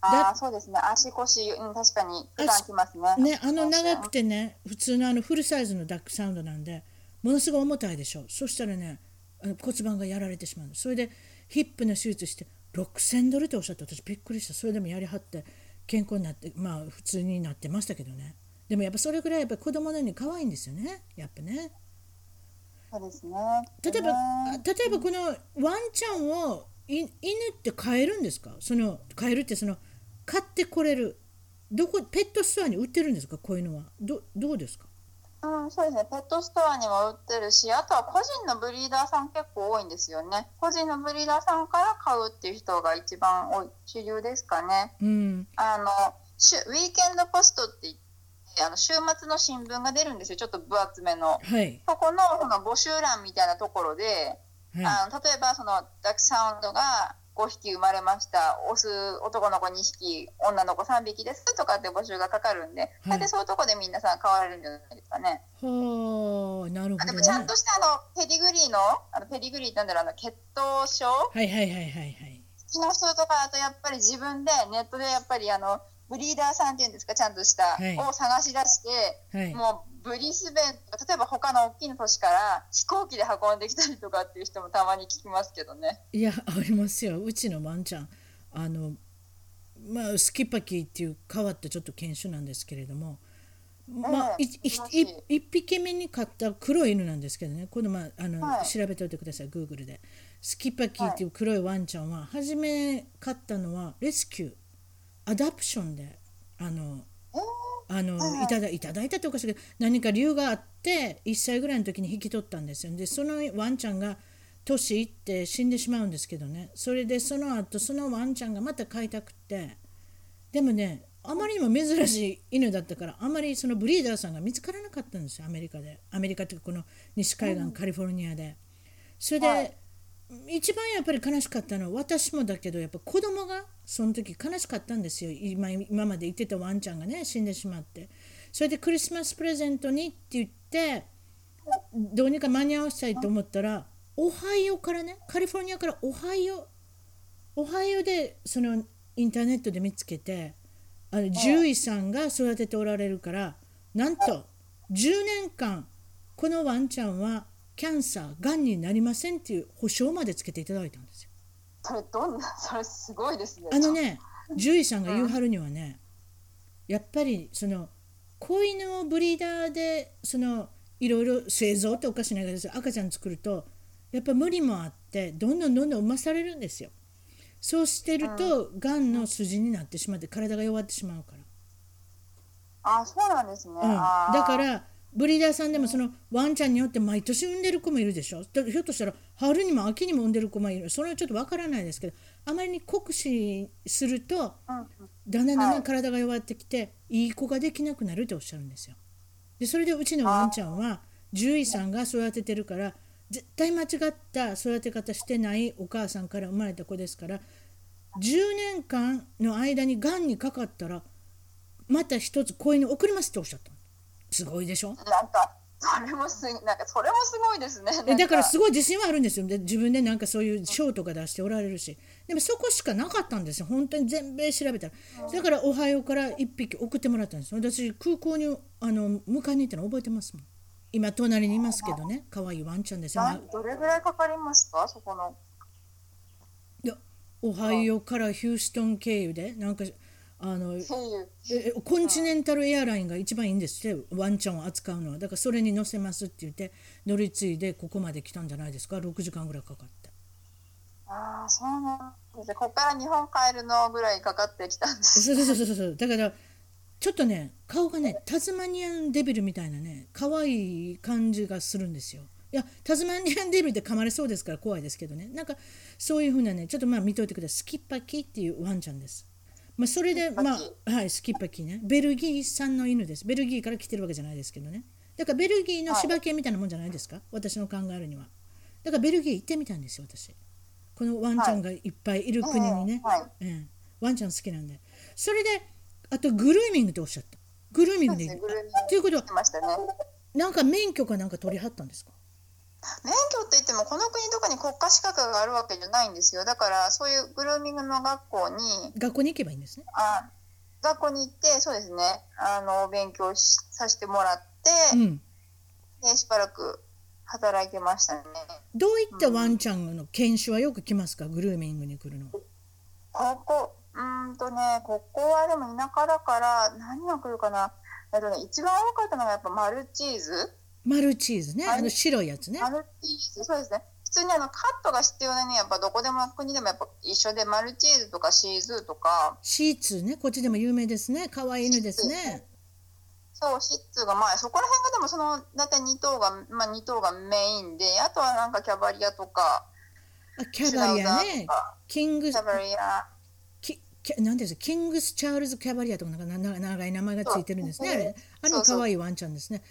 ああそうですね。足腰、うん、確かに負担きますね。ねあの長くてね普通のあのフルサイズのダックスハウンドなんでものすごい重たいでしょ。そしたらねあの骨盤がやられてしまうの。それでヒップの手術して6000ドルっておっしゃって私びっくりした。それでもやりはって健康になってまあ普通になってましたけどね。でもやっぱそれぐらいやっぱ子供のように可愛いんですよね。やっぱね。そうですね。例えばね。例えばこのワンちゃんをい犬って飼えるんですか？その飼えるってその飼ってこれる。どこペットストアに売ってるんですか？こういうのは。どどうですか？うん、そうですね。ペットストアにも売ってるし、あとは個人のブリーダーさん結構多いんですよね。個人のブリーダーさんから買うっていう人が一番多い主流ですかね。うんあの、ウィーケンドポストって言って、あの週末の新聞が出るんですよ。ちょっと分厚めの。はいそこのその募集欄みたいなところで、はあの例えばそのダックスフンドが5匹生まれました。オス男の子2匹女の子3匹です。とかって募集がかかるんで、大体そういうとこで皆さん買われるんじゃないですかね。いはあなるほど。ねあでもちゃんとしたあの pedigree のあの pedigree ってなんだろうあの血統症はいはいはいはいはい。好きな人とかだとやっぱり自分でネットでやっぱりあのブリーダーさんっていうんですかちゃんとした、はい。を探し出してはい。もうブリスベン例えば他の大きな都市から飛行機で運んできたりとかっていう人もたまに聞きますけどね。いやありますよ。うちのワンちゃんあのまあ Schipperke っていう変わったちょっと犬種なんですけれどもまあ、いいええ素晴らし。いい一匹目に飼った黒い犬なんですけどねこの、まああのはい。調べておいてください Google で。 Schipperke っていう黒いワンちゃんは初め飼ったのは rescue adoption であのあのはいただいただいたっておかしいけど何か理由があって1歳ぐらいの時に引き取ったんですよ。でそのワンちゃんが年いって死んでしまうんですけどね。それでその後そのワンちゃんがまた飼いたくってでもねあまりにも珍しい犬だったからあまりそのブリーダーさんが見つからなかったんですよアメリカで。アメリカっていうかこの西海岸、カリフォルニアで。それで、はい。一番やっぱり悲しかったのは私もだけどやっぱ子供がその時悲しかったんですよ。今今まで言ってたワンちゃんがね死んでしまって。それでクリスマスプレゼントにって言ってどうにか間に合わせたいと思ったらオハイオからねカリフォルニアからオハイオオハイオでそのインターネットで見つけてあの獣医さんが育てておられるからなんと10年間このワンちゃんはキャンサーがんになりませんっていう保証までつけていただいたんですよ。それどんなそれすごいですね。あのね獣医さんが言うはるにはねやっぱりその子犬をブリーダーでそのいろいろ製造っておかしな言い方です赤ちゃん作るとやっぱ無理もあってどんどんどんどん産まされるんですよ。そうしてるとがんの筋になってしまって体が弱ってしまうから。あそうなんですね。うん、だからブリーダーさんでもそのワンちゃんによって毎年産んでる子もいるでしょ？だひょっとしたら春にも秋にも産んでる子もいる。それはちょっとわからないですけどあまりに酷使するとだんだんだんだんはい。体が弱ってきて、い、い子ができなくなるっておっしゃるんですよ。でそれでうちのワンちゃんは獣医さんが育ててるから絶対間違った育て方してないお母さんから生まれた子ですから10年間の間にがんにかかったらまた一つ子犬送りますっておっしゃったのすごいでしょ？なんかそれもすなんかそれもすごいですね。えだからすごい自信はあるんですよ。で自分でなんかそういう賞とか出しておられるし。でもそこしかなかったんですよ。本当に全米調べたら。だからオハイオから1匹送ってもらったんです。私空港にあの迎えに行ったの覚えてますもん。今隣にいますけどね。可愛いワンちゃんですよ。などれぐらいかかりますか？そこの。でオハイオからヒューストン経由でなんかあのえコンチネンタルエアラインが一番いいんですって？ワンちゃんを扱うのは。だからそれに乗せますって言って乗り継いでここまで来たんじゃないですか？6時間ぐらいかかって。ああそうなんですね。ここから日本帰るのぐらいかかってきたんです。そうそうそうそうそう。だからちょっとね顔がねタズマニアンデビルみたいなね可愛い感じがするんですよ。いやタズマニアンデビルって噛まれそうですから怖いですけどね。なんかそういうふうなねちょっとまあ見といてください。スキッパキっていうワンちゃんですまあそれでまキあはいスキッパキね。ベルギー産の犬です。ベルギーから来てるわけじゃないですけどね。だからベルギーの柴犬みたいなもんじゃないですか、私の考えるには。だからベルギー行ってみたんですよ私。このワンちゃんがいっぱいいる国にね、はい。ええ、ワンちゃん好きなんで。それであとグルーミングっておっしゃった。グルーミングでそうですね。いうことはね。なんか免許かなんか取りはったんですか？免許って言ってもこの国とかに国家資格があるわけじゃないんですよ。だからそういうグルーミングの学校に学校に行けばいいんですね。あ学校に行ってそうですね。あの勉強しさせてもらって、うん。でしばらく働いてましたね。どういったワンちゃんの犬種はよく来ますか？グルーミングに来るのここうーんとねここはでも田舎だから何が来るかな。えっとね一番多かったのがやっぱマルチーズマルチーズね。はいあの白いやつね。マルチーズ。そうですね。普通にあのカットが必要なねやっぱどこでも国でもやっぱ一緒でマルチーズとかシーズーとか。シーツーね。こっちでも有名ですね。可愛い犬ですね。そう、シッツが。まあそこら辺がでもその大体2頭がまあ2頭がメインで、あとはなんかキャバリアとか。あキャバリアね。キングキャバリア、ききなんていうんですか？キングス・チャールズ・キャバリアとかなんか長い名前がついてるんですね。あれ。あの可愛いワンちゃんですね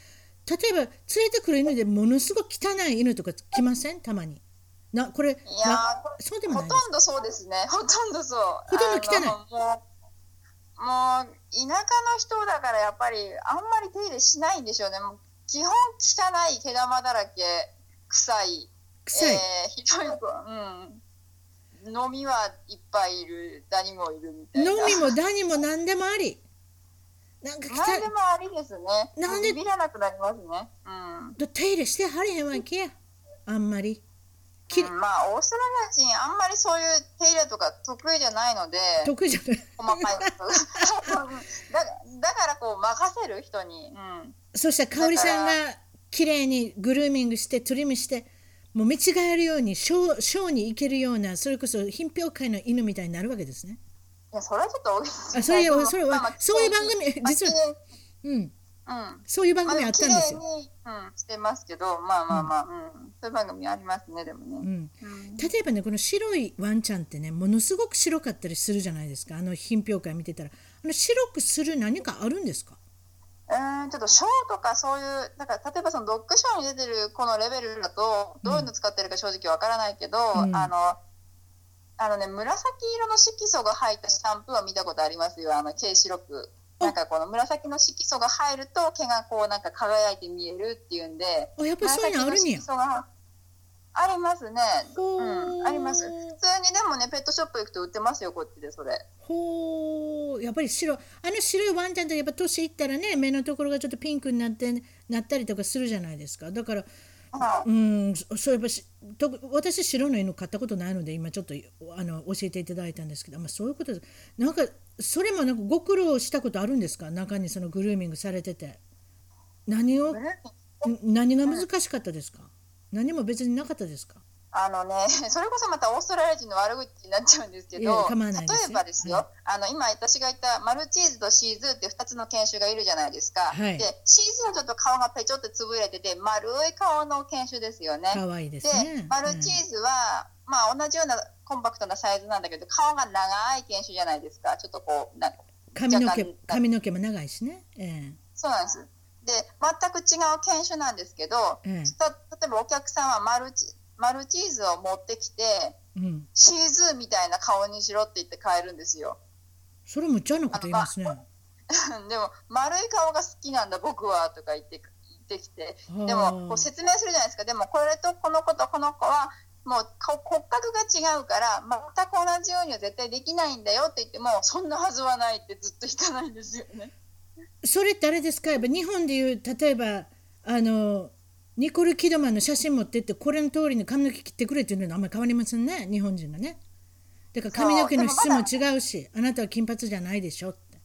例えば連れてくる犬でものすごく汚い犬とか来ません？たまになこれいやそうでもほとんどそうですね。ほとんどそう。ほとんど汚いもう、田舎の人だからやっぱりあんまり手入れしないんでしょうね。もう基本汚い毛玉だらけ、臭い、臭い、えーひどい子、うん。飲みはいっぱいいる、ダニもいるみたいな。飲みもダニも何でもありなんか何でもありですね。なんで？ビビらなくなりますね。うん。手入れしてはれへんわけや。あんまり。きうんまあオーストラリア人あんまりそういう手入れとか得意じゃないので得意じゃない。細かいこと。だだからこう任せる人に、うん、そしたら香織さんが綺麗にグルーミングしてトリムしてもう見違えるようにショーショーに行けるようなそれこそ品評会の犬みたいになるわけですね。いやそれはちょっと多いですねあそれでもそれはそういう番組まあ実はうん、うん。そういう番組あったんですよ。うん、してますけどまあまあまあ、うん。そういう番組ありますねでもね、うん、うん。例えばねこの白いワンちゃんってねものすごく白かったりするじゃないですか。あの品評会見てたら。あの白くする何かあるんですか？うーんちょっとショーとかそういうなんか例えばそのドッグショーに出てるこのレベルだとどういうの使ってるか正直わからないけど、うん。あのあのね紫色の色素が入ったシャンプーは見たことありますよ。あの軽白くなんかこの紫の色素が入ると毛がこうなんか輝いて見えるっていうんで。あやっぱりそういうのあるんや。ありますね。ほうーんあります。普通にでもねペットショップ行くと売ってますよこっちでそれ。ほうやっぱり白あの白いワンちゃんってやっぱ年いったらね目のところがちょっとピンクになってなったりとかするじゃないですか。だからはいうん。そそうやっぱしと私白の犬飼ったことないので今ちょっとあの教えていただいたんですけど、まあ、そういうことです。なんかそれもなんかご苦労したことあるんですか？中にそのグルーミングされてて。何を何が難しかったですか？何も別になかったですか？あのね、それこそまたオーストラリア人の悪口になっちゃうんですけど、例えばですよ、はあの今私が言ったマルチーズとシーズーって2つの犬種がいるじゃないですか。はいで、シーズーはちょっと顔がペチョって潰れてて、丸い顔の犬種ですよね。可愛いですでね。マルチーズは、まあ同じようなコンパクトなサイズなんだけど、顔が長い犬種じゃないですか。ちょっとこう、な髪の毛髪の毛も長いしね。えそうなんです。で、全く違う犬種なんですけど、ええた例えばお客さんはマルチマルチーズを持ってきて、えうん。シーズーみたいな顔にしろって言って買えるんですよ。それむっちゃなこと言いますね。でも、丸い顔が好きなんだ僕はとか言って言ってきて、ではあもこう説明するじゃないですか。でもこれとこの子とこの子は、もう顔骨格が違うから、全く同じようには絶対できないんだよって言っても、そんなはずはないってずっと引かないんですよね。それってあれですか？やっぱ日本でいう例えばあのニコル・キドマンの写真持ってってこれの通りに髪の毛切ってくれっていうのはあんまり変わりませんね日本人がね。だから髪の毛の質も違うしあなたは金髪じゃないでしょって。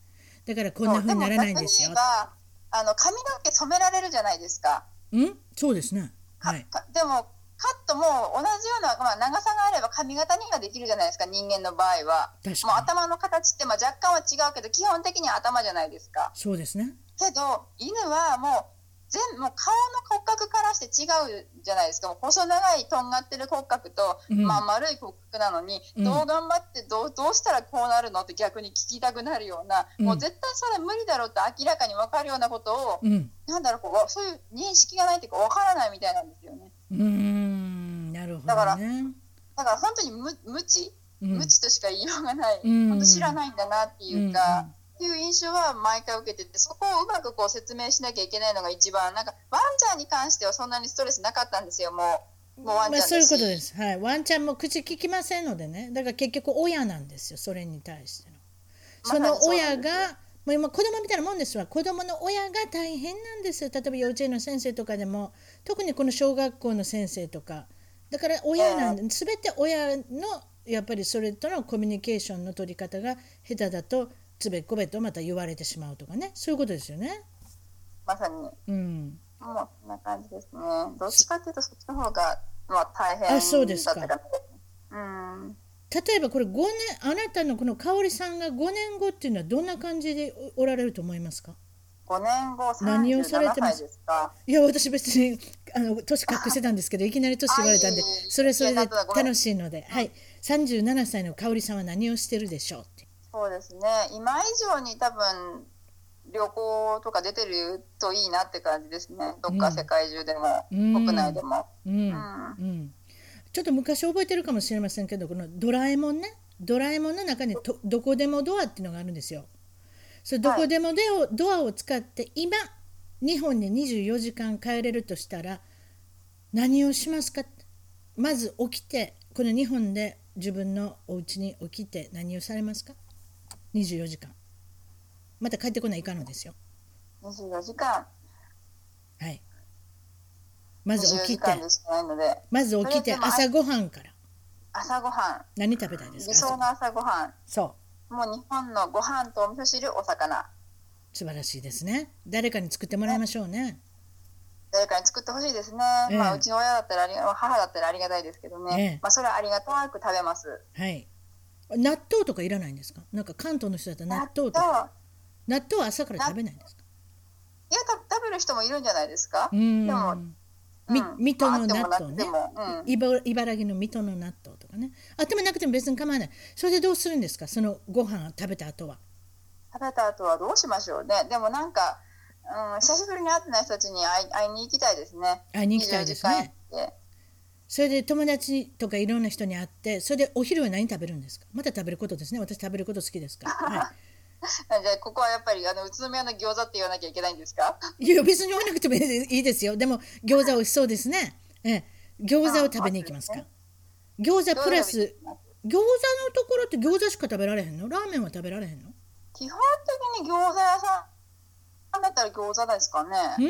だからこんな風にならないんですよ。あの髪の毛染められるじゃないですか。うん？そうですね。はい。かでもカットも同じような、まあ、長さがあれば髪型にはできるじゃないですか人間の場合は。確かに。もう頭の形ってまあ若干は違うけど基本的には頭じゃないですか。そうですね。けど犬はもう全もう顔の骨格からして違うじゃないですか。細長いとんがってる骨格と、うん。まあ、丸い骨格なのに、うん。どう頑張ってどうどうしたらこうなるのって逆に聞きたくなるような、うん。もう絶対それ無理だろうって明らかに分かるようなことを、うん。なんだろうこうそういう認識がないっていうか分からないみたいなんですよね。うーんなるほだからどねだから本当に無無知、うん。無知としか言いようがない、うん。本当知らないんだなっていうか、いう印象は毎回受けててそこをうまくこう説明しなきゃいけないのが一番なんかワンちゃんに関してはそんなにストレスなかったんですよもうもうワンちゃんまあ、そういうしことです、はい、ワンちゃんも口聞きませんのでね。だから結局親なんですよそれに対しての。その親がもう今子供みたいなもんですわ。子供の親が大変なんですよ。例えば幼稚園の先生とかでも特にこの小学校の先生とか。だから親なんで、全て親のやっぱりそれとのコミュニケーションの取り方が下手だとつべこべとまた言われてしまうとかね。そういうことですよね。まさに。うん、もうそんな感じですね。どっちかっていうとそっちの方が、まあ、大変だあそうですか。うん。例えばこれ5年あなたのこの香織さんが5年後っていうのはどんな感じでおおられると思いますか？5年後何をされてま37す？いや私別にあの年隠してたんですけどいきなり年言われたんでそれそれで楽しいので、はい、37歳の香織さんは何をしてるでしょう？そうですね。今以上に多分旅行とか出てるといいなって感じですね。どっか世界中でも、うん。国内でも、うん。うん、ちょっと昔覚えてるかもしれませんけどこのドラえもんね。ドラえもんの中にとどこでもドアっていうのがあるんですよ。それどこでもドアをドアを使って今日本に24時間帰れるとしたら何をしますか？まず起きてこの日本で自分のお家に起きて何をされますか？24時間。また帰ってこないかんのですよ。24時間。はい。まず24起きて。まず起きて朝ごはんから。朝ごはん。何食べたいですか？理想の朝ごはん。そう。もう日本のご飯とお味噌汁お魚。素晴らしいですね。誰かに作ってもらいましょうね。誰かに作ってほしいですね、ええ。まあうちの親だったらあり母だったらありがたいですけどね、ええ。まあそれはありがたく食べます。はい納豆とかいらないんですか？なんか関東の人だったら納豆とか。納豆。は朝から食べないんですか？いやた食べる人もいるんじゃないですか？うーん。でもみうん。水戸の納豆ね。うん。茨茨城の水戸の納豆とかね。あってもなくても別に構わない。それでどうするんですか？そのご飯食べた後は。食べた後はどうしましょうね。でもなんか、うん、久しぶりに会ってない人たちに会い会いに行きたいですね。会いに行きたいですね。24時間行ってそれで友達とかいろんな人に会ってそれでお昼は何食べるんですか？また食べることですね。私食べること好きですから、は じゃあここはやっぱりあの宇都宮の餃子って言わなきゃいけないんですか？い、いや別に言わなくてもいいですよ。でも餃子美味しそうですね、ええ、餃子を食べに行きますか？あ餃子プラス餃子のところって餃子しか食べられへんの？ラーメンは食べられへんの？基本的に餃子屋さんだったら餃子ですかね、う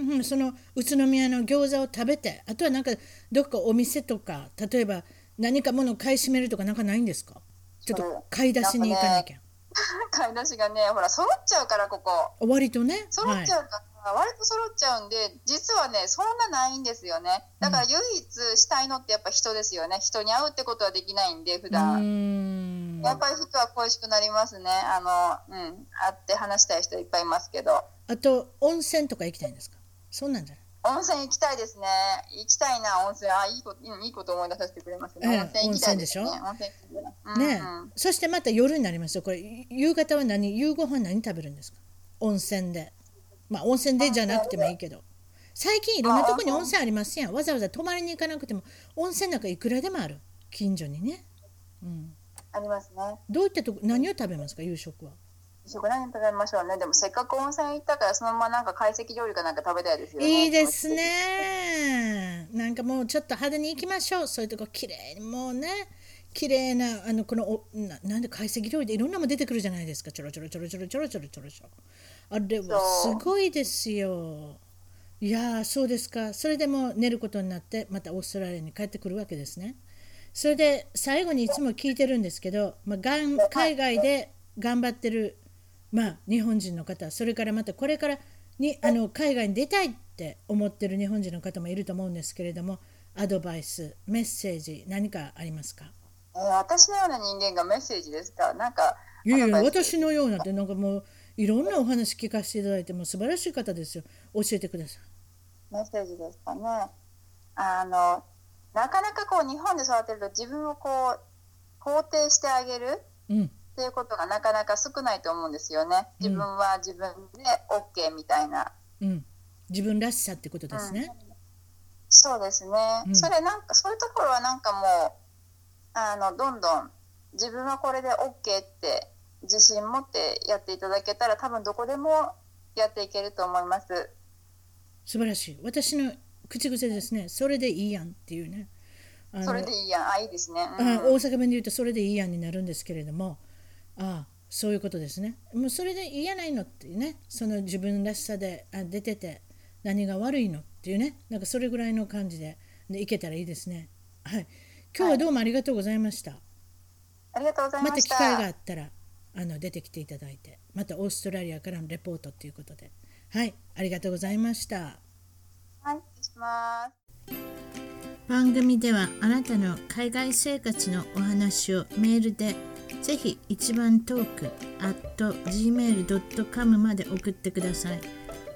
ーんうんその宇都宮の餃子を食べてあとはなんかどっかお店とか例えば何か物を買い占めるとかなんかないんですか？ちょっと買い出しに行かなきゃ、買い出しがねほら揃っちゃうからここ。割とね？はい揃っちゃうから、割と揃っちゃうんで実はねそんなないんですよね。だから唯一したいのってやっぱ人ですよね。人に会うってことはできないんで普う段ん。やっぱり人は恋しくなりますね。あのうん。会って話したい人いっぱいいますけど。あと温泉とか行きたいんですか？そんなんじゃない？温泉行きたいですね。行きたいな温泉。あいいこといいこと思い出させてくれますね、ええ温泉行きたいですね。温泉温泉行きたいな。ねうんうん。そしてまた夜になりますよ。これ夕方は何？夕ご飯何食べるんですか？温泉で。まあ温泉でじゃなくてもいいけど。最近いろんなとこに温泉ありますやん。わざわざ泊まりに行かなくても温泉なんかいくらでもある。近所にね、うん、ありますね。どういったとこ何を食べますか？夕食は食何食べましょうね。でもせっかく温泉行ったからそのままなんか懐石料理かなんか食べたいですよね。いいですね。なんかもうちょっと派手に行きましょう。そういうとこ綺麗にもうね。綺麗なあのこのおななんで懐石料理でいろんなも出てくるじゃないですか。ちょろちょろちょろちょろちょろちょろちょろちょろあれはすごいですよ。いやそうですか。それでも寝ることになってまたオーストラリアに帰ってくるわけですね。それで最後にいつも聞いてるんですけど、まあ、がん海外で頑張ってる、まあ、日本人の方それからまたこれからにあの海外に出たいって思ってる日本人の方もいると思うんですけれどもアドバイスメッセージ何かありますか？えー私のような人間がメッセージですか？なんかいやいや私のようなってなんかもういろんなお話聞かせていただいてもう素晴らしい方ですよ。教えてください。メッセージですかね？あのなかなかこう日本で育てると自分をこう肯定してあげる。うんっていうことがなかなか少ないと思うんですよね。自分は自分で OK みたいな、うん。自分らしさってことですね、そうですね、うん。それなんかそういうところはなんかもうあのどんどん自分はこれで OK って自信持ってやっていただけたら多分どこでもやっていけると思います。素晴らしい。私の口癖ですね。それでいいやんっていうね。それでいいやん。あいいですね、うん。あ大阪弁で言うとそれでいいやんになるんですけれどもああそういうことですね。もうそれでいいやないのっていうね。その自分らしさであ出てて何が悪いのっていうね。なんかそれぐらいの感じで。でいけたらいいですね。はい。今日はどうもありがとうございました、ありがとうございまました。た機会があったらあの出てきていただいて。またオーストラリアからのレポートということで。はい。ありがとうございました。はい失礼します。番組ではあなたの海外生活のお話をメールでぜひ一番トーク at gmail.com まで送ってください。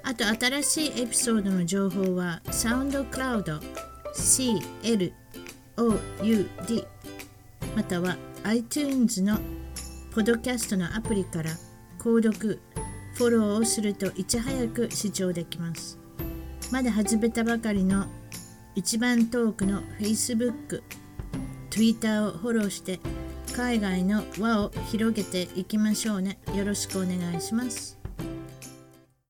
あと新しいエピソードの情報はサウンドクラウド CLOUD または iTunes のポドキャストのアプリから購読フォローをするといち早く視聴できます。まだ始めたばかりの一番トークの Facebook、Twitter をフォローして海外の輪を広げていきましょうね。よろしくお願いします。